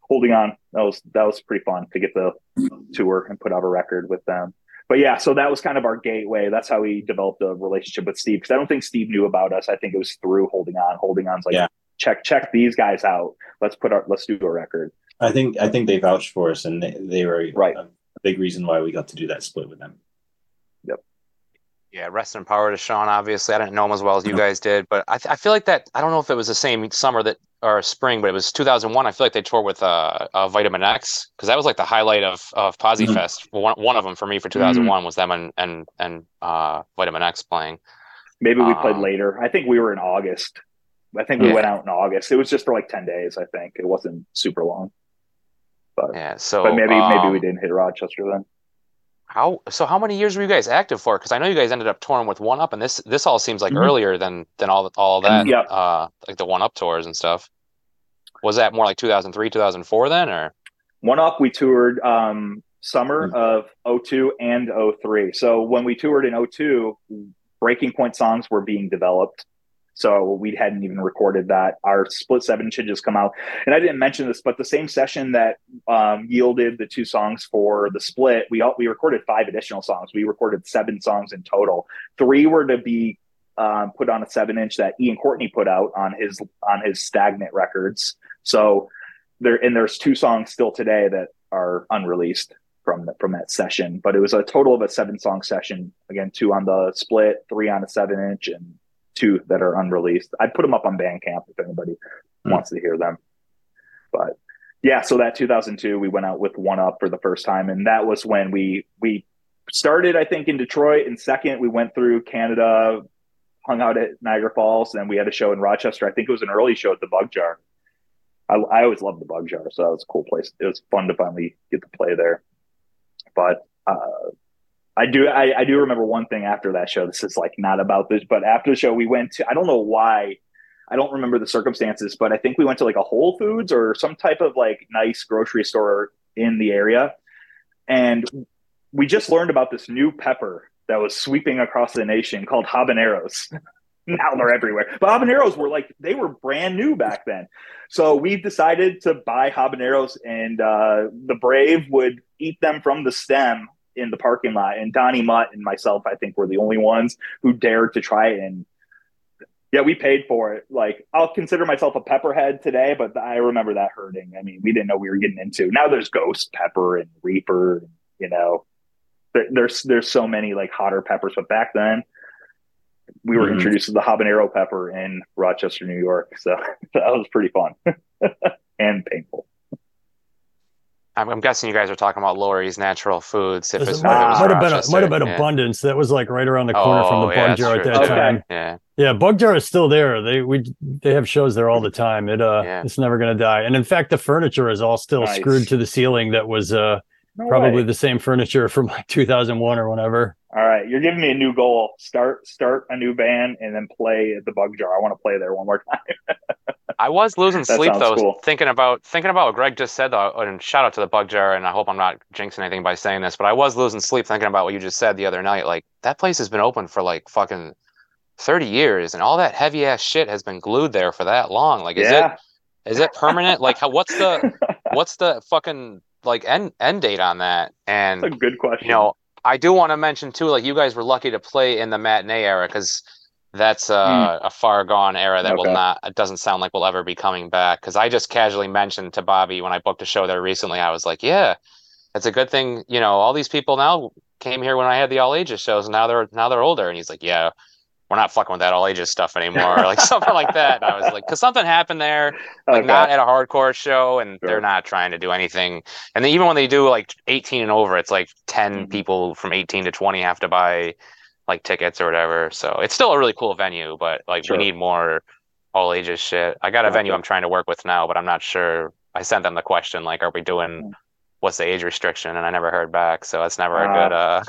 holding on, that was that was pretty fun to get the tour and put out a record with them. But yeah, so that was kind of our gateway. That's how we developed a relationship with Steve because I don't think Steve knew about us. I think it was through holding on. Holding on's like, yeah. check check these guys out. Let's put our let's do a record. I think I think they vouched for us and they, they were right. a big reason why we got to do that split with them. Yep. Yeah, rest in power to Sean. Obviously, I didn't know him as well as you guys did, but I, th- I feel like that. I don't know if it was the same summer that or spring, but it was 2001. I feel like they toured with uh, uh Vitamin X because that was like the highlight of of Posi mm-hmm. Fest. One one of them for me for 2001 mm-hmm. was them and and and uh, Vitamin X playing. Maybe we um, played later. I think we were in August. I think we yeah. went out in August. It was just for like 10 days. I think it wasn't super long. But yeah, so but maybe um, maybe we um, didn't hit Rochester then. How so? How many years were you guys active for? Because I know you guys ended up touring with One Up, and this this all seems like mm-hmm. earlier than than all all that. Yeah. Uh, like the One Up tours and stuff. Was that more like 2003, 2004 then, or? One Up, we toured um, summer mm-hmm. of 02 and 03. So when we toured in 02, Breaking Point songs were being developed. So we hadn't even recorded that. Our split seven should just come out. And I didn't mention this, but the same session that um, yielded the two songs for the split, we all, we recorded five additional songs. We recorded seven songs in total. Three were to be um, put on a seven inch that Ian Courtney put out on his on his Stagnant Records. So there and there's two songs still today that are unreleased from the, from that session. But it was a total of a seven song session. Again, two on the split, three on a seven inch, and two that are unreleased. I'd put them up on Bandcamp if anybody mm. wants to hear them. But yeah, so that 2002, we went out with One Up for the first time, and that was when we we started, I think, in Detroit. And second, we went through Canada, hung out at Niagara Falls, and we had a show in Rochester. I think it was an early show at the Bug Jar. I, I always loved the Bug Jar, so that was a cool place. It was fun to finally get to play there. But uh, I do I, I do remember one thing after that show. This is like not about this, but after the show we went to I don't know why I don't remember the circumstances, but I think we went to like a Whole Foods or some type of like nice grocery store in the area. And we just learned about this new pepper that was sweeping across the nation called habaneros. now they're everywhere. But habaneros were like they were brand new back then. So we decided to buy habaneros and uh, the Brave would eat them from the stem in the parking lot. And Donnie Mutt and myself, I think, were the only ones who dared to try it. And yeah, we paid for it. Like I'll consider myself a pepperhead today, but I remember that hurting. I mean, we didn't know we were getting into. Now there's Ghost Pepper and Reaper. You know, there, there's there's so many like hotter peppers, but back then we were mm-hmm. introduced to the habanero pepper in Rochester, New York. So that was pretty fun and painful. I'm, guessing you guys are talking about Lori's Natural Foods. If it might, might have been a, might have been yeah. abundance. That was like right around the corner oh, from the yeah, Bug Jar at that okay. time. Yeah, yeah, Bug Jar is still there. They we they have shows there all the time. It uh, yeah. it's never gonna die. And in fact, the furniture is all still nice. screwed to the ceiling. That was uh, no probably way. the same furniture from like 2001 or whenever. All right, you're giving me a new goal. Start start a new band and then play at the Bug Jar. I want to play there one more time. I was losing sleep though, cool. thinking about thinking about what Greg just said though. And shout out to the Bug Jar, and I hope I'm not jinxing anything by saying this, but I was losing sleep thinking about what you just said the other night. Like that place has been open for like fucking thirty years, and all that heavy ass shit has been glued there for that long. Like, is yeah. it is it permanent? like, how? What's the what's the fucking like end end date on that? And That's a good question. You know, I do want to mention too, like you guys were lucky to play in the matinee era because that's a, mm. a far gone era that okay. will not. It doesn't sound like we'll ever be coming back. Because I just casually mentioned to Bobby when I booked a show there recently, I was like, "Yeah, it's a good thing." You know, all these people now came here when I had the all ages shows, and now they're now they're older. And he's like, "Yeah, we're not fucking with that all ages stuff anymore, like something like that. And I was like, because something happened there, like okay. not at a hardcore show, and sure. they're not trying to do anything. And then even when they do like 18 and over, it's like 10 mm-hmm. people from 18 to 20 have to buy like tickets or whatever. So it's still a really cool venue, but like sure. we need more all ages shit. I got a okay. venue I'm trying to work with now, but I'm not sure. I sent them the question like, are we doing? Mm-hmm. What's the age restriction? And I never heard back, so that's never uh, a good, uh,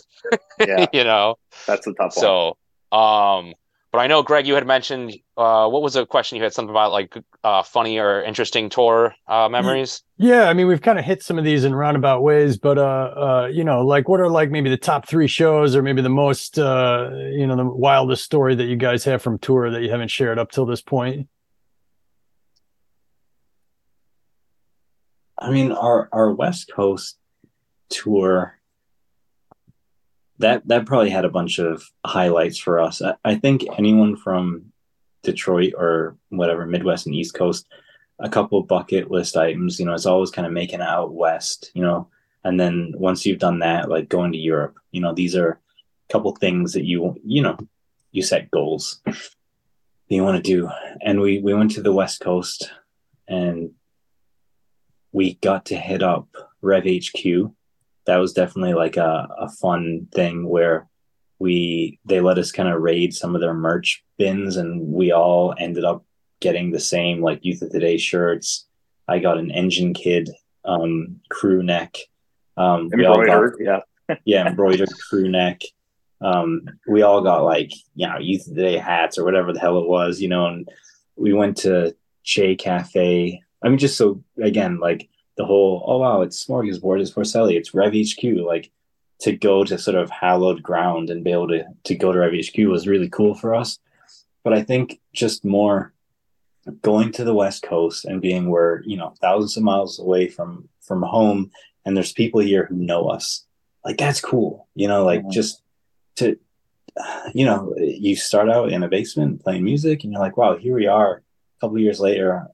yeah, you know. That's a tough one. So um, but I know Greg, you had mentioned uh, what was the question you had something about like uh, funny or interesting tour uh, memories. Yeah, I mean we've kind of hit some of these in roundabout ways, but uh, uh, you know, like what are like maybe the top three shows or maybe the most uh, you know the wildest story that you guys have from tour that you haven't shared up till this point. I mean, our our West Coast tour that that probably had a bunch of highlights for us. I, I, think anyone from Detroit or whatever Midwest and East Coast, a couple bucket list items. You know, it's always kind of making out west. You know, and then once you've done that, like going to Europe. You know, these are a couple things that you you know you set goals that you want to do. And we we went to the West Coast and we got to hit up Rev HQ that was definitely like a, a fun thing where we they let us kind of raid some of their merch bins and we all ended up getting the same like youth of today shirts. I got an engine kid um crew neck. Um embroidered got, yeah. Yeah embroidered crew neck. Um we all got like you know youth of today hats or whatever the hell it was you know and we went to che cafe. I mean just so again like the whole oh wow it's smorgasbord it's Porcelli it's Rev HQ like to go to sort of hallowed ground and be able to to go to Rev HQ was really cool for us. But I think just more going to the West Coast and being where you know thousands of miles away from from home and there's people here who know us like that's cool you know like mm-hmm. just to you know you start out in a basement playing music and you're like wow here we are a couple years later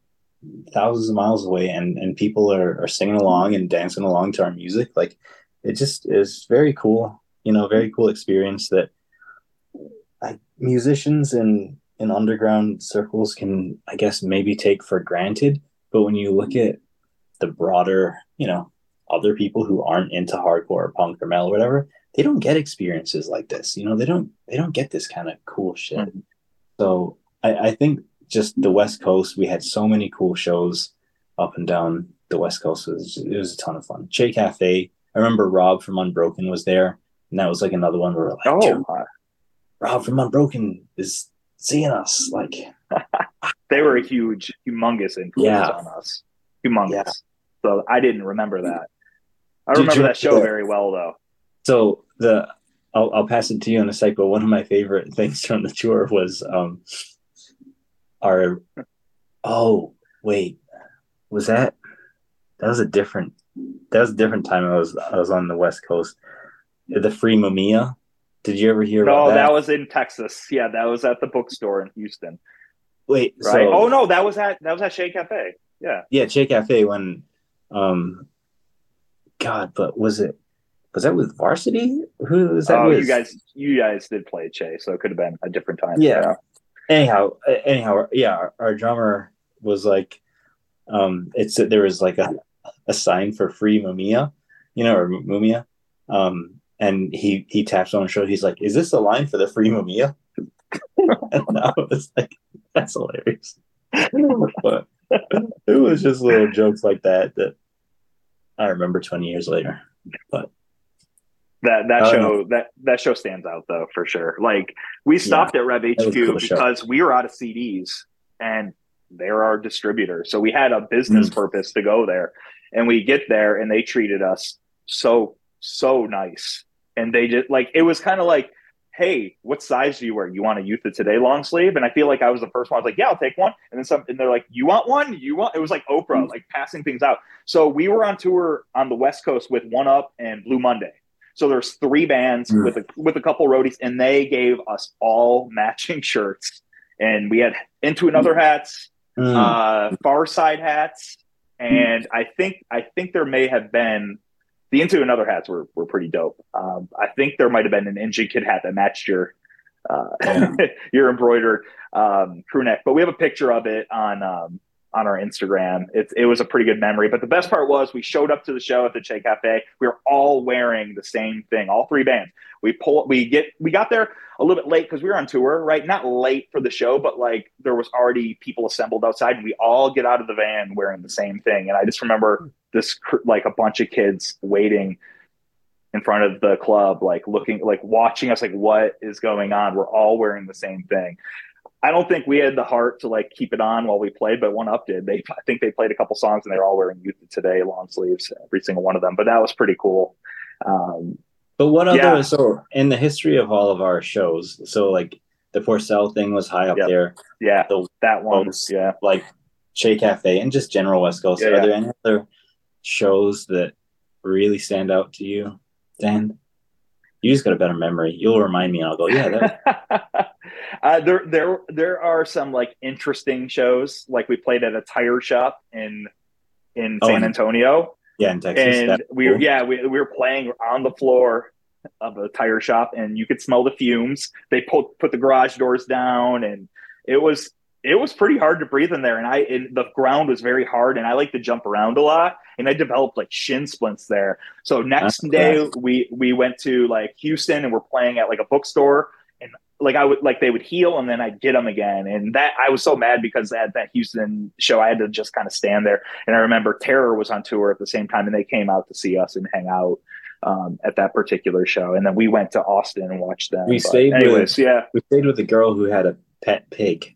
thousands of miles away and and people are, are singing along and dancing along to our music. Like it just is very cool you know very cool experience that I, musicians in in underground circles can i guess maybe take for granted. But when you look at the broader you know other people who aren't into hardcore or punk or metal or whatever they don't get experiences like this you know? They don't they don't get this kind of cool shit. Mm-hmm. so I, I think just the West Coast. We had so many cool shows up and down the West Coast. It was, it was a ton of fun. Che Cafe. I remember Rob from Unbroken was there, and that was like another one where like, oh, Rob from Unbroken is seeing us. Like, they were a huge, humongous influence yeah. on us. Humongous. Yeah. So I didn't remember that. I Did remember that show very well, though. So the I'll, I'll pass it to you in a sec. But one of my favorite things from the tour was um, are oh wait was that that was a different that was a different time I was I was on the west coast. The free Mumia did you ever hear no, about that? that? was in Texas. Yeah that was at the bookstore in Houston. Wait right? so, oh no that was at that was at Che Cafe. Yeah. Yeah Che Cafe when um God but was it was that with varsity? Who was that oh with? you guys you guys did play Che so it could have been a different time. Yeah anyhow, anyhow, yeah, our, our, drummer was like, um, it's there was like a, a sign for free Mumia, you know, or Mumia, um, and he he taps on the show. He's like, "Is this a line for the free Mumia?" and I was like, "That's hilarious." but it was just little jokes like that that I remember twenty years later. But that that show know. that that show stands out though for sure. Like we stopped yeah, at Rev HQ cool because show. we were out of CDs and they're our distributor. So we had a business mm. purpose to go there. And we get there and they treated us so so nice. And they just like it was kind of like, hey, what size do you wear? You want a youth of today long sleeve? And I feel like I was the first one. I was like, yeah, I'll take one. And then some and they're like, you want one? You want it was like Oprah, mm. like passing things out. So we were on tour on the West Coast with One Up and Blue Monday. So there's three bands mm. with a with a couple roadies, and they gave us all matching shirts, and we had into another hats, mm. uh, far side hats, and I think I think there may have been the into another hats were were pretty dope. Um, I think there might have been an engine kid hat that matched your uh, your embroidered um, crew neck, but we have a picture of it on um, on our Instagram. It, it was a pretty good memory. But the best part was we showed up to the show at the Che Cafe. We were all wearing the same thing, all three bands. We pull, we get, we got there a little bit late because we were on tour, right? Not late for the show, but like there was already people assembled outside, and we all get out of the van wearing the same thing. And I just remember this like a bunch of kids waiting in front of the club, like looking, like watching us, like what is going on. We're all wearing the same thing. I don't think we had the heart to like keep it on while we played, but one up did. They, I think they played a couple songs and they were all wearing Youth Today long sleeves, every single one of them. But that was pretty cool. Um, but what other yeah. so in the history of all of our shows, so like the Porcell thing was high up yep. there. Yeah, the, that one. Was yeah, like Che Cafe and just general West Coast. Yeah, Are yeah. there any other shows that really stand out to you, Dan? You just got a better memory. You'll remind me, and I'll go, yeah. uh, there, there, there are some like interesting shows. Like we played at a tire shop in in oh, San Antonio. Yeah, in Texas. And we were, yeah, we, we were playing on the floor of a tire shop, and you could smell the fumes. They put put the garage doors down, and it was it was pretty hard to breathe in there. And I and the ground was very hard, and I like to jump around a lot, and I developed like shin splints there. So next That's day cool. we we went to like Houston, and we're playing at like a bookstore, like I would like they would heal and then I'd get them again. And that I was so mad because at that Houston show I had to just kind of stand there. And I remember Terror was on tour at the same time and they came out to see us and hang out um, at that particular show. And then we went to Austin and watched them. We but stayed anyways, with, yeah. We stayed with a girl who had a pet pig.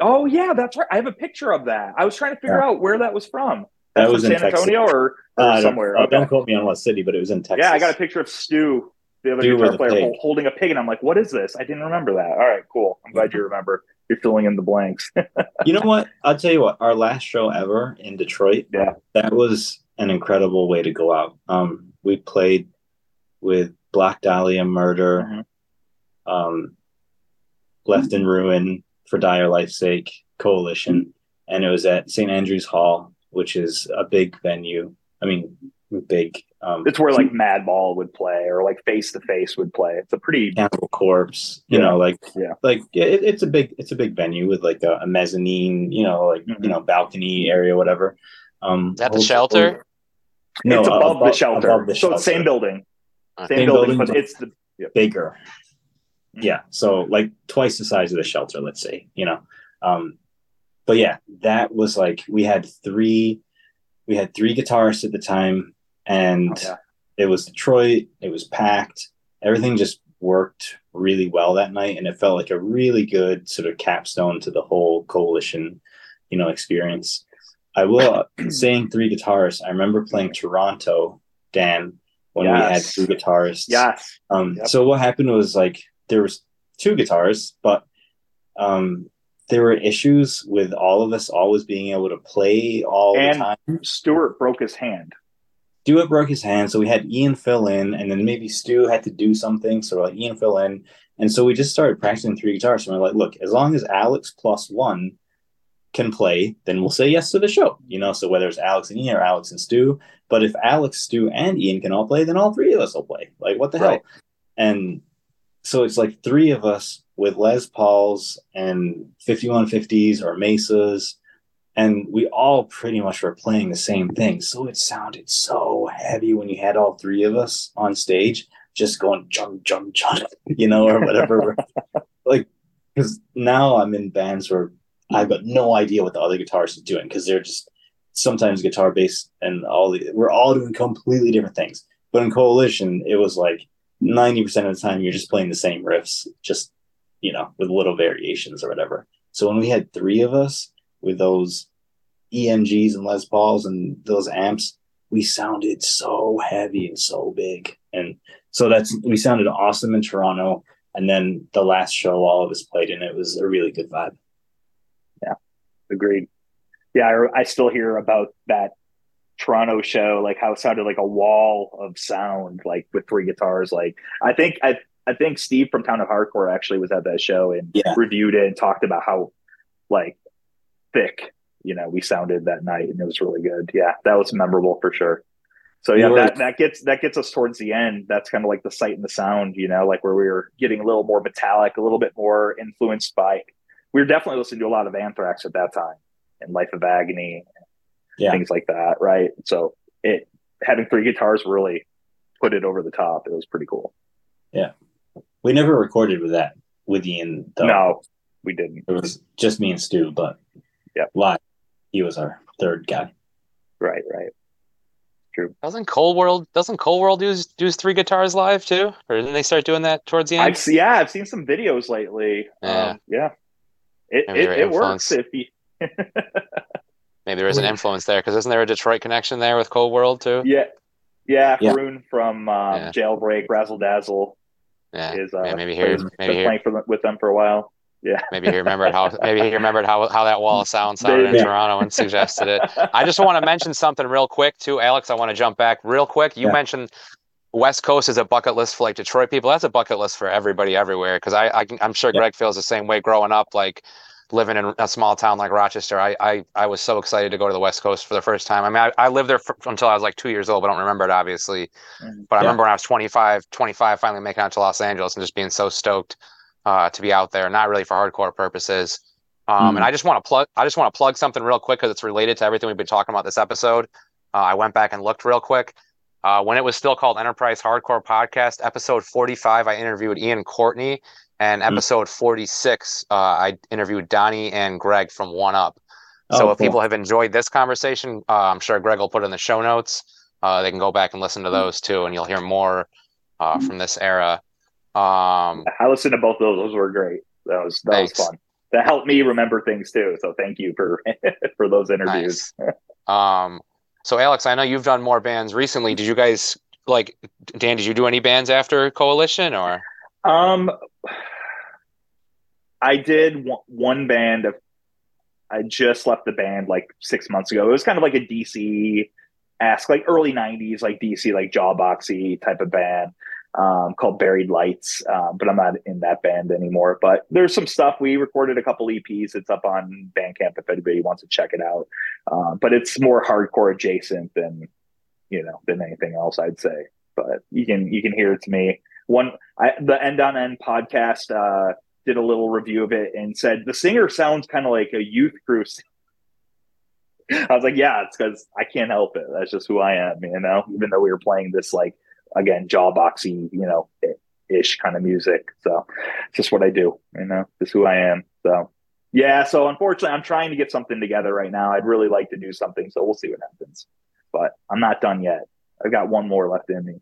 Oh yeah, that's right. I have a picture of that. I was trying to figure yeah. out where that was from. That's that was from San Antonio or, or uh, somewhere. Don't, okay. don't quote me on what city, but it was in Texas. Yeah, I got a picture of Stu the other guitar player holding a pig, and I'm like, "What is this? I didn't remember that." All right, cool. I'm glad you remember. You're filling in the blanks. you know what? I'll tell you what. Our last show ever in Detroit. Yeah, that was an incredible way to go out. Um, we played with Black Dahlia Murder, mm-hmm. um, Left in Ruin for Dire Life's Sake Coalition, and it was at St Andrews Hall, which is a big venue. I mean, big um, it's where like Madball would play or like Face to Face would play. It's a pretty Cannibal Corpse, you yeah. know, like yeah, like it, it's a big it's a big venue with like a, a mezzanine, you know, like mm-hmm. you know balcony area, whatever. Um, Is that the shelter? No, it's above, above, the shelter. Above the so it's same building, same, same building, building, but it's the yeah. bigger. Mm-hmm. Yeah, so like twice the size of the shelter, let's say, you know. Um, but yeah, that was like we had three, we had three guitarists at the time and oh, yeah. it was Detroit. It was packed. Everything just worked really well that night, and it felt like a really good sort of capstone to the whole coalition, you know, experience. I will saying three guitarists. I remember playing Toronto, Dan, when yes. we had three guitarists. Yes. Um. Yep. So what happened was like there was two guitars, but um, there were issues with all of us always being able to play all and the time. Stuart broke his hand. Stuart broke his hand, so we had Ian fill in, and then maybe Stu had to do something, so like Ian fill in, and so we just started practicing three guitars. And we're like, look, as long as Alex plus one can play, then we'll say yes to the show. You know, so whether it's Alex and Ian or Alex and Stu, but if Alex, Stu, and Ian can all play, then all three of us will play. Like, what the right. hell? And so it's like three of us with Les Pauls and 5150s or Mesas and we all pretty much were playing the same thing. So it sounded so heavy when you had all three of us on stage, just going jump, jump, jump, you know, or whatever. like, because now I'm in bands where I've got no idea what the other guitarists are doing because they're just sometimes guitar bass and all the we're all doing completely different things. But in Coalition, it was like 90% of the time you're just playing the same riffs, just you know, with little variations or whatever. So when we had three of us, with those EMGs and Les Pauls and those amps, we sounded so heavy and so big. And so that's we sounded awesome in Toronto. And then the last show all of us played in it was a really good vibe. Yeah, agreed. Yeah, I, I still hear about that Toronto show, like how it sounded like a wall of sound, like with three guitars. Like I think I I think Steve from Town of Hardcore actually was at that show and yeah. reviewed it and talked about how like thick, you know, we sounded that night and it was really good. Yeah, that was memorable for sure. So yeah, that, that gets that gets us towards the end. That's kind of like the sight and the sound, you know, like where we were getting a little more metallic, a little bit more influenced by. We were definitely listening to a lot of Anthrax at that time, and Life of Agony, yeah. things like that, right? So it having three guitars really put it over the top. It was pretty cool. Yeah, we never recorded with that with Ian. Though. No, we didn't. It was just me and Stu, but yeah, live. He was our third guy. Right, right. true. Doesn't Cold World doesn't Cold World use use three guitars live too, or didn't they start doing that towards the end? I've, yeah, I've seen some videos lately. Yeah, um, yeah, it it, it works if you. Maybe there is an influence there because isn't there a Detroit connection there with Cold World too? Yeah, yeah. yeah. Haroon from um, yeah. Jailbreak, Razzle Dazzle. Yeah, is uh, maybe here, maybe here. playing for, with them for a while. Yeah. Maybe he remembered how maybe he remembered how, how that wall of sound sounded in Toronto and suggested it. I just want to mention something real quick too, Alex. I want to jump back real quick. You yeah. mentioned West Coast is a bucket list for like Detroit people. That's a bucket list for everybody everywhere. Because I, I am sure yeah. Greg feels the same way growing up. Like living in a small town like Rochester, I, I, I was so excited to go to the West Coast for the first time. I mean, I, I lived there for, until I was like two years old, but I don't remember it obviously. Mm, but I remember when I was 25, 25, finally making out to Los Angeles and just being so stoked uh, to be out there, not really for hardcore purposes. Um, mm. And I just want to plug, I just want to plug something real quick because it's related to everything we've been talking about this episode. Uh, I went back and looked real quick. Uh, when it was still called Enterprise Hardcore Podcast, episode 45, I interviewed Ian Courtney and hmm. episode mm. 46, uh, I interviewed Donnie and Greg from One Up. So oh, if cool. people have enjoyed this conversation, uh, I'm sure Greg will put in the show notes. Uh, they can go back and listen to hmm. those too, and you'll hear more uh, hmm. from this era. Um, I listened to both of those; those were great. That was that thanks. was fun. That helped me remember things too. So thank you for for those interviews. Nice. um, so Alex, I know you've done more bands recently. Did you guys like Dan? Did you do any bands after Coalition or? Um, I did one band of. I just left the band like six months ago. It was kind of like a DC ask, like early '90s, like DC, like jawboxy type of band um, called Buried Lights, uh, but I'm not in that band anymore. But there's some stuff. We recorded a couple EPs. It's up on Bandcamp if anybody wants to check it out. Uh, but it's more hardcore adjacent than you know than anything else, I'd say. But you can you can hear it to me one I, the end on end podcast uh, did a little review of it and said the singer sounds kind of like a youth crew. I was like, yeah, it's because I can't help it. That's just who I am, you know. Even though we were playing this like again jawboxy, you know, ish kind of music. So it's just what I do, you know. It's who I am. So yeah. So unfortunately, I'm trying to get something together right now. I'd really like to do something. So we'll see what happens. But I'm not done yet. I've got one more left in me.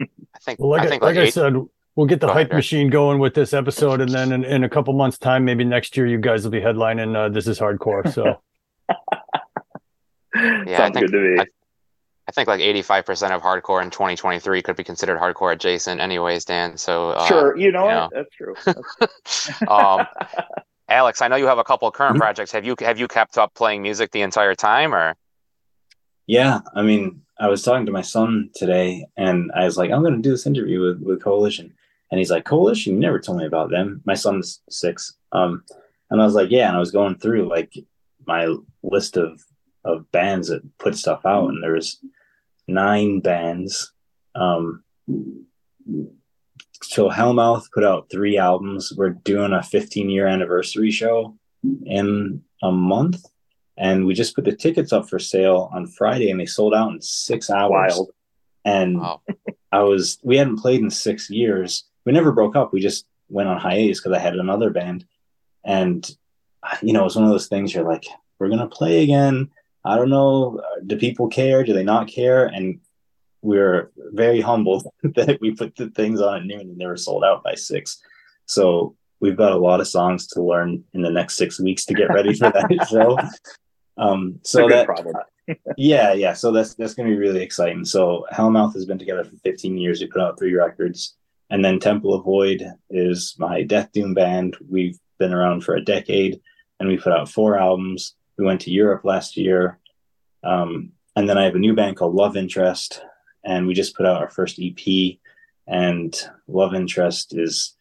I think. Well, like I, think like, like I said, we'll get the Go hype ahead. machine going with this episode, and then in, in, a couple months' time, maybe next year, you guys will be headlining. Uh, this is hardcore. So. yeah, Sounds I think, good to me. I, I think like 85% of hardcore in 2023 could be considered hardcore adjacent anyways, Dan. So uh, sure, you know, you know. that's true. That's true. um, Alex, I know you have a couple of current mm-hmm. projects. Have you have you kept up playing music the entire time or? Yeah, I mean, I was talking to my son today, and I was like, I'm going to do this interview with, with Coalition, and he's like, Coalition, you never told me about them. My son's six, um, and I was like, yeah, and I was going through like my list of of bands that put stuff out, and there's nine bands. Um, so Hellmouth put out three albums. We're doing a 15 year anniversary show in a month and we just put the tickets up for sale on Friday, and they sold out in six hours. Wild. And wow. I was we hadn't played in six years. We never broke up. We just went on hiatus because I had another band, and you know, it's one of those things. You're like, we're gonna play again. I don't know. Do people care? Do they not care? And we are very humbled that we put the things on at noon and they were sold out by six. So we've got a lot of songs to learn in the next six weeks to get ready for that show. Um, so that problem. yeah, yeah. So that's that's gonna be really exciting. So Hellmouth has been together for 15 years. We put out three records, and then Temple of Void is my death doom band. We've been around for a decade, and we put out four albums. We went to Europe last year, um, and then I have a new band called Love Interest, and we just put out our first EP. And Love Interest is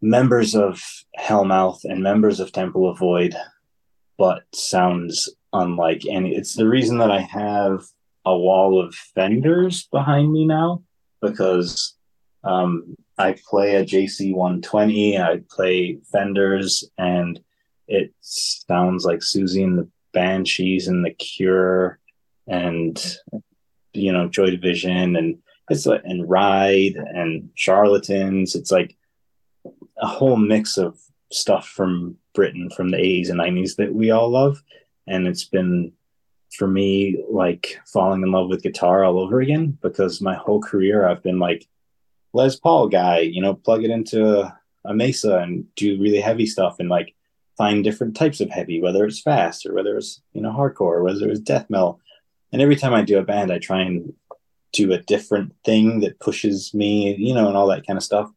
members of Hellmouth and members of Temple of Void but sounds unlike any. It's the reason that I have a wall of Fenders behind me now because um, I play a JC 120, I play Fenders, and it sounds like Siouxsie and the Banshees and The Cure and you know Joy Division and it's like and Ride and Charlatans. It's like a whole mix of stuff from Britain from the 80s and 90s that we all love. And it's been for me like falling in love with guitar all over again because my whole career I've been like Les Paul guy, you know, plug it into a, a Mesa and do really heavy stuff and like find different types of heavy, whether it's fast or whether it's you know hardcore or whether it's death metal. And every time I do a band, I try and do a different thing that pushes me, you know, and all that kind of stuff.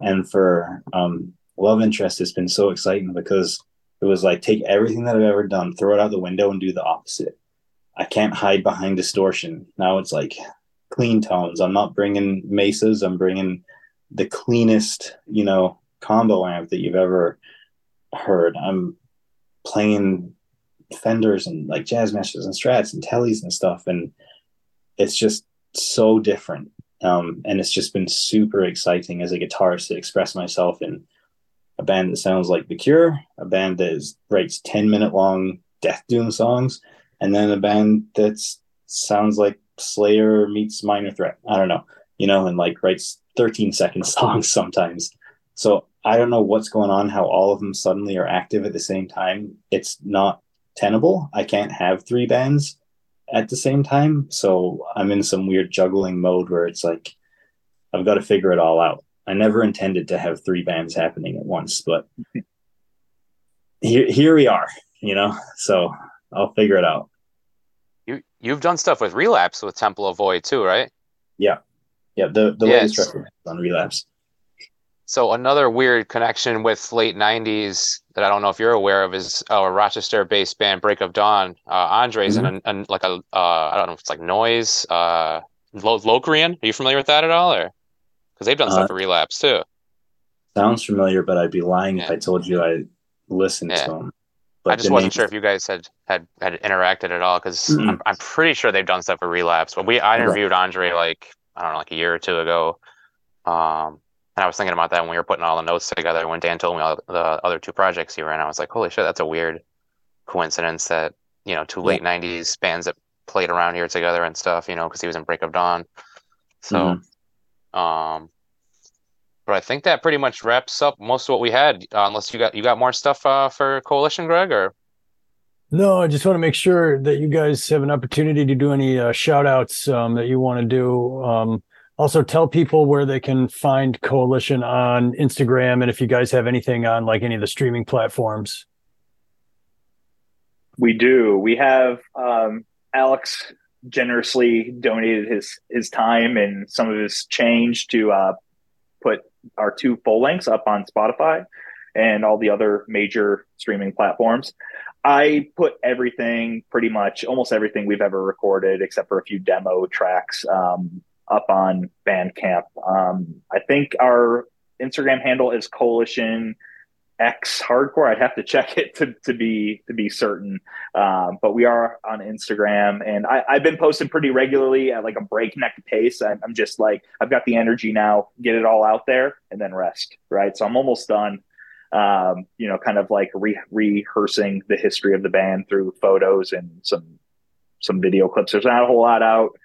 And for um, Love Interest, it's been so exciting because it was like take everything that I've ever done, throw it out the window, and do the opposite. I can't hide behind distortion. Now it's like clean tones. I'm not bringing mesas. I'm bringing the cleanest, you know, combo amp that you've ever heard. I'm playing Fenders and like Jazzmasters and Strats and Tellies and stuff, and it's just so different. Um, and it's just been super exciting as a guitarist to express myself in a band that sounds like The Cure, a band that is, writes 10 minute long death doom songs, and then a band that sounds like Slayer meets Minor Threat. I don't know, you know, and like writes 13 second songs sometimes. So I don't know what's going on, how all of them suddenly are active at the same time. It's not tenable. I can't have three bands at the same time. So I'm in some weird juggling mode where it's like I've got to figure it all out. I never intended to have three bands happening at once, but here here we are, you know. So I'll figure it out. You you've done stuff with Relapse with Temple of Void too, right? Yeah. Yeah, the the latest record on Relapse. So another weird connection with late '90s that I don't know if you're aware of is a Rochester-based band Break of Dawn. Uh, Andre's mm-hmm. in a, like a uh, I don't know if it's like noise. Uh, Locrian. Are you familiar with that at all, or because they've done stuff uh, for Relapse too? Sounds familiar, but I'd be lying yeah. if I told you I listened yeah. to them. But I just wasn't sure if you guys had had had interacted at all because mm-hmm. I'm, I'm pretty sure they've done stuff for Relapse. But we I interviewed right. Andre like I don't know like a year or two ago. Um, and I was thinking about that when we were putting all the notes together. When Dan told me all the other two projects he ran, I was like, "Holy shit, that's a weird coincidence that you know two late '90s bands that played around here together and stuff." You know, because he was in Break of Dawn. So, mm-hmm. um, but I think that pretty much wraps up most of what we had. Uh, unless you got you got more stuff uh, for Coalition, Greg, or no, I just want to make sure that you guys have an opportunity to do any uh, shout outs um, that you want to do. Um, also tell people where they can find coalition on instagram and if you guys have anything on like any of the streaming platforms. We do. We have um, alex generously donated his his time and some of his change to uh, put our two full lengths up on spotify and all the other major streaming platforms. I put everything, pretty much almost everything we've ever recorded, except for a few demo tracks, um, up on Bandcamp. Um, I think our Instagram handle is Coalition X Hardcore. I'd have to check it to, to be to be certain, um, but we are on Instagram, and I, have been posting pretty regularly at like a breakneck pace. I'm, I'm just like I've got the energy now, get it all out there, and then rest. Right, so I'm almost done. Um, you know, kind of like re- rehearsing the history of the band through photos and some some video clips. There's not a whole lot out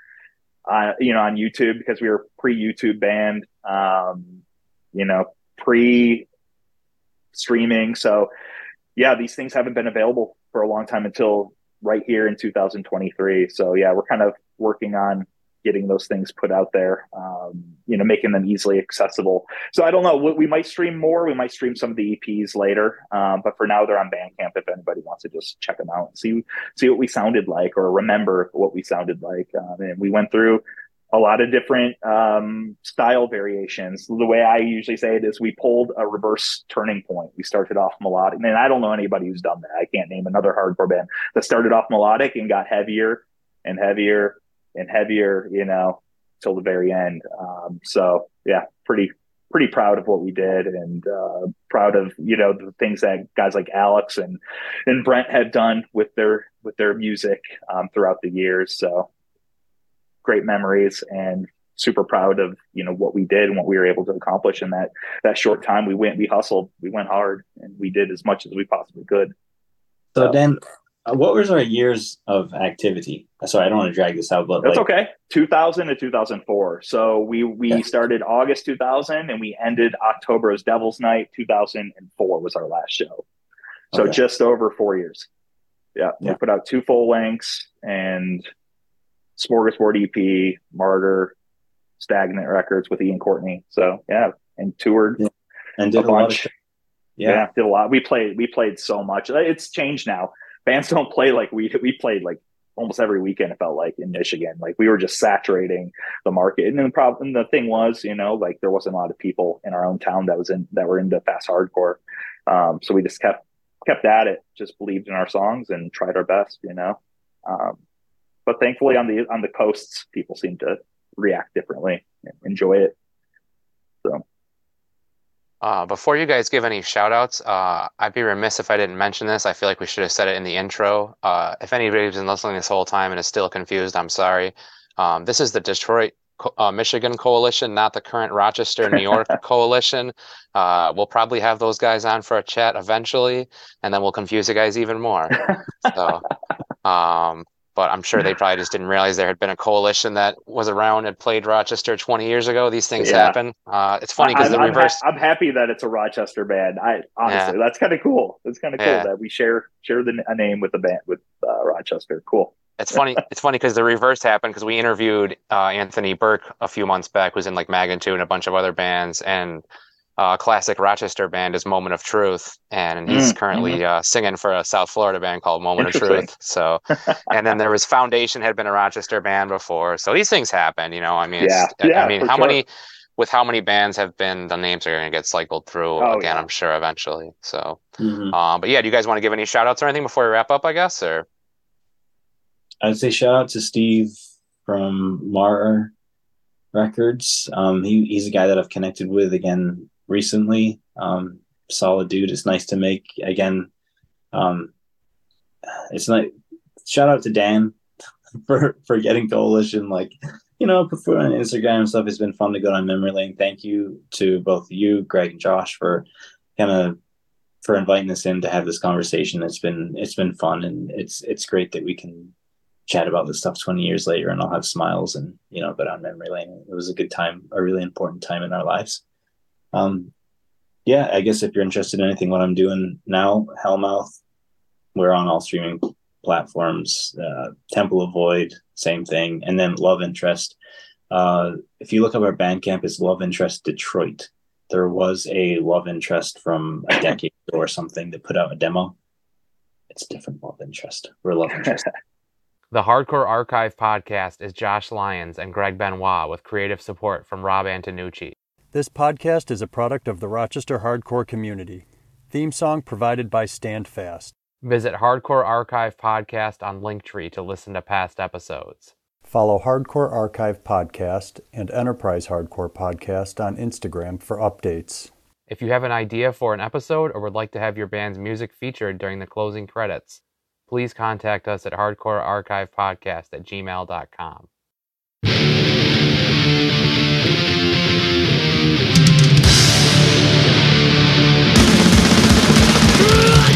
uh, you know, on YouTube because we were pre YouTube band, um, you know, pre streaming. So, yeah, these things haven't been available for a long time until right here in 2023. So, yeah, we're kind of working on getting those things put out there, um, you know, making them easily accessible. So I don't know. We might stream more. We might stream some of the EPs later, um, but for now they're on Bandcamp. If anybody wants to just check them out and see see what we sounded like or remember what we sounded like, um, and we went through a lot of different um, style variations. The way I usually say it is we pulled a reverse turning point. We started off melodic. and I don't know anybody who's done that. I can't name another hardcore band that started off melodic and got heavier and heavier and heavier, you know, till the very end. Um, so yeah, pretty pretty proud of what we did and uh, proud of you know the things that guys like Alex and and Brent have done with their with their music um, throughout the years. So great memories and super proud of you know what we did and what we were able to accomplish in that that short time. We went, we hustled, we went hard, and we did as much as we possibly could. So, so then Uh, what was our years of activity? Uh, sorry, I don't want to drag this out, but that's like... okay. 2000 to 2004. So we we yeah. started August 2000 and we ended October as Devil's Night. 2004 was our last show. So okay. just over four years. Yeah, yeah. we put out two full lengths and Smorgasbord EP, Martyr, Stagnant Records with Ian Courtney. So yeah, and toured yeah. and did a, a bunch. Of, yeah. yeah, did a lot. We played we played so much. It's changed now. Bands don't play like we we played like almost every weekend. It felt like in Michigan, like we were just saturating the market. And the problem, the thing was, you know, like there wasn't a lot of people in our own town that was in that were into fast hardcore. Um, so we just kept kept at it, just believed in our songs and tried our best, you know. Um, but thankfully, on the on the coasts, people seem to react differently, enjoy it. So. Uh, before you guys give any shout outs, uh, I'd be remiss if I didn't mention this. I feel like we should have said it in the intro. Uh, if anybody's been listening this whole time and is still confused, I'm sorry. Um, this is the Detroit uh, Michigan coalition, not the current Rochester, New York coalition. Uh, we'll probably have those guys on for a chat eventually, and then we'll confuse you guys even more. So, um, but I'm sure they probably just didn't realize there had been a coalition that was around and played Rochester 20 years ago. These things yeah. happen. Uh, it's funny because the I'm reverse. Ha- I'm happy that it's a Rochester band. I honestly, yeah. that's kind of cool. It's kind of cool yeah. that we share share the a name with the band with uh, Rochester. Cool. It's funny. it's funny because the reverse happened because we interviewed uh, Anthony Burke a few months back, who's in like Magnitude and a bunch of other bands, and uh, classic Rochester band is Moment of Truth, and he's mm, currently mm-hmm. uh, singing for a South Florida band called Moment of Truth. So, and then there was Foundation had been a Rochester band before, so these things happen. You know, I mean, yeah, yeah, I mean, how sure. many with how many bands have been the names are going to get cycled through oh, again? Yeah. I'm sure eventually. So, mm-hmm. uh, but yeah, do you guys want to give any shout outs or anything before we wrap up? I guess or I'd say shout out to Steve from Martyr Records. Um, he, he's a guy that I've connected with again recently. Um, solid dude. It's nice to make again. Um, it's like shout out to Dan for for getting coalition like you know for on Instagram and stuff. It's been fun to go on memory lane. Thank you to both you, Greg and Josh, for kind of for inviting us in to have this conversation. It's been it's been fun and it's it's great that we can chat about this stuff 20 years later and I'll have smiles and you know go on memory lane. It was a good time, a really important time in our lives. Um, yeah, I guess if you're interested in anything, what I'm doing now, Hellmouth, we're on all streaming platforms. Uh, Temple of Void, same thing, and then Love Interest. Uh, if you look up our Bandcamp, it's Love Interest Detroit. There was a Love Interest from a decade ago or something that put out a demo. It's different Love Interest. We're Love Interest. The Hardcore Archive podcast is Josh Lyons and Greg Benoit with creative support from Rob Antonucci. This podcast is a product of the Rochester hardcore community. Theme song provided by Standfast. Visit Hardcore Archive Podcast on Linktree to listen to past episodes. Follow Hardcore Archive Podcast and Enterprise Hardcore Podcast on Instagram for updates. If you have an idea for an episode or would like to have your band's music featured during the closing credits, please contact us at hardcorearchivepodcast at gmail.com.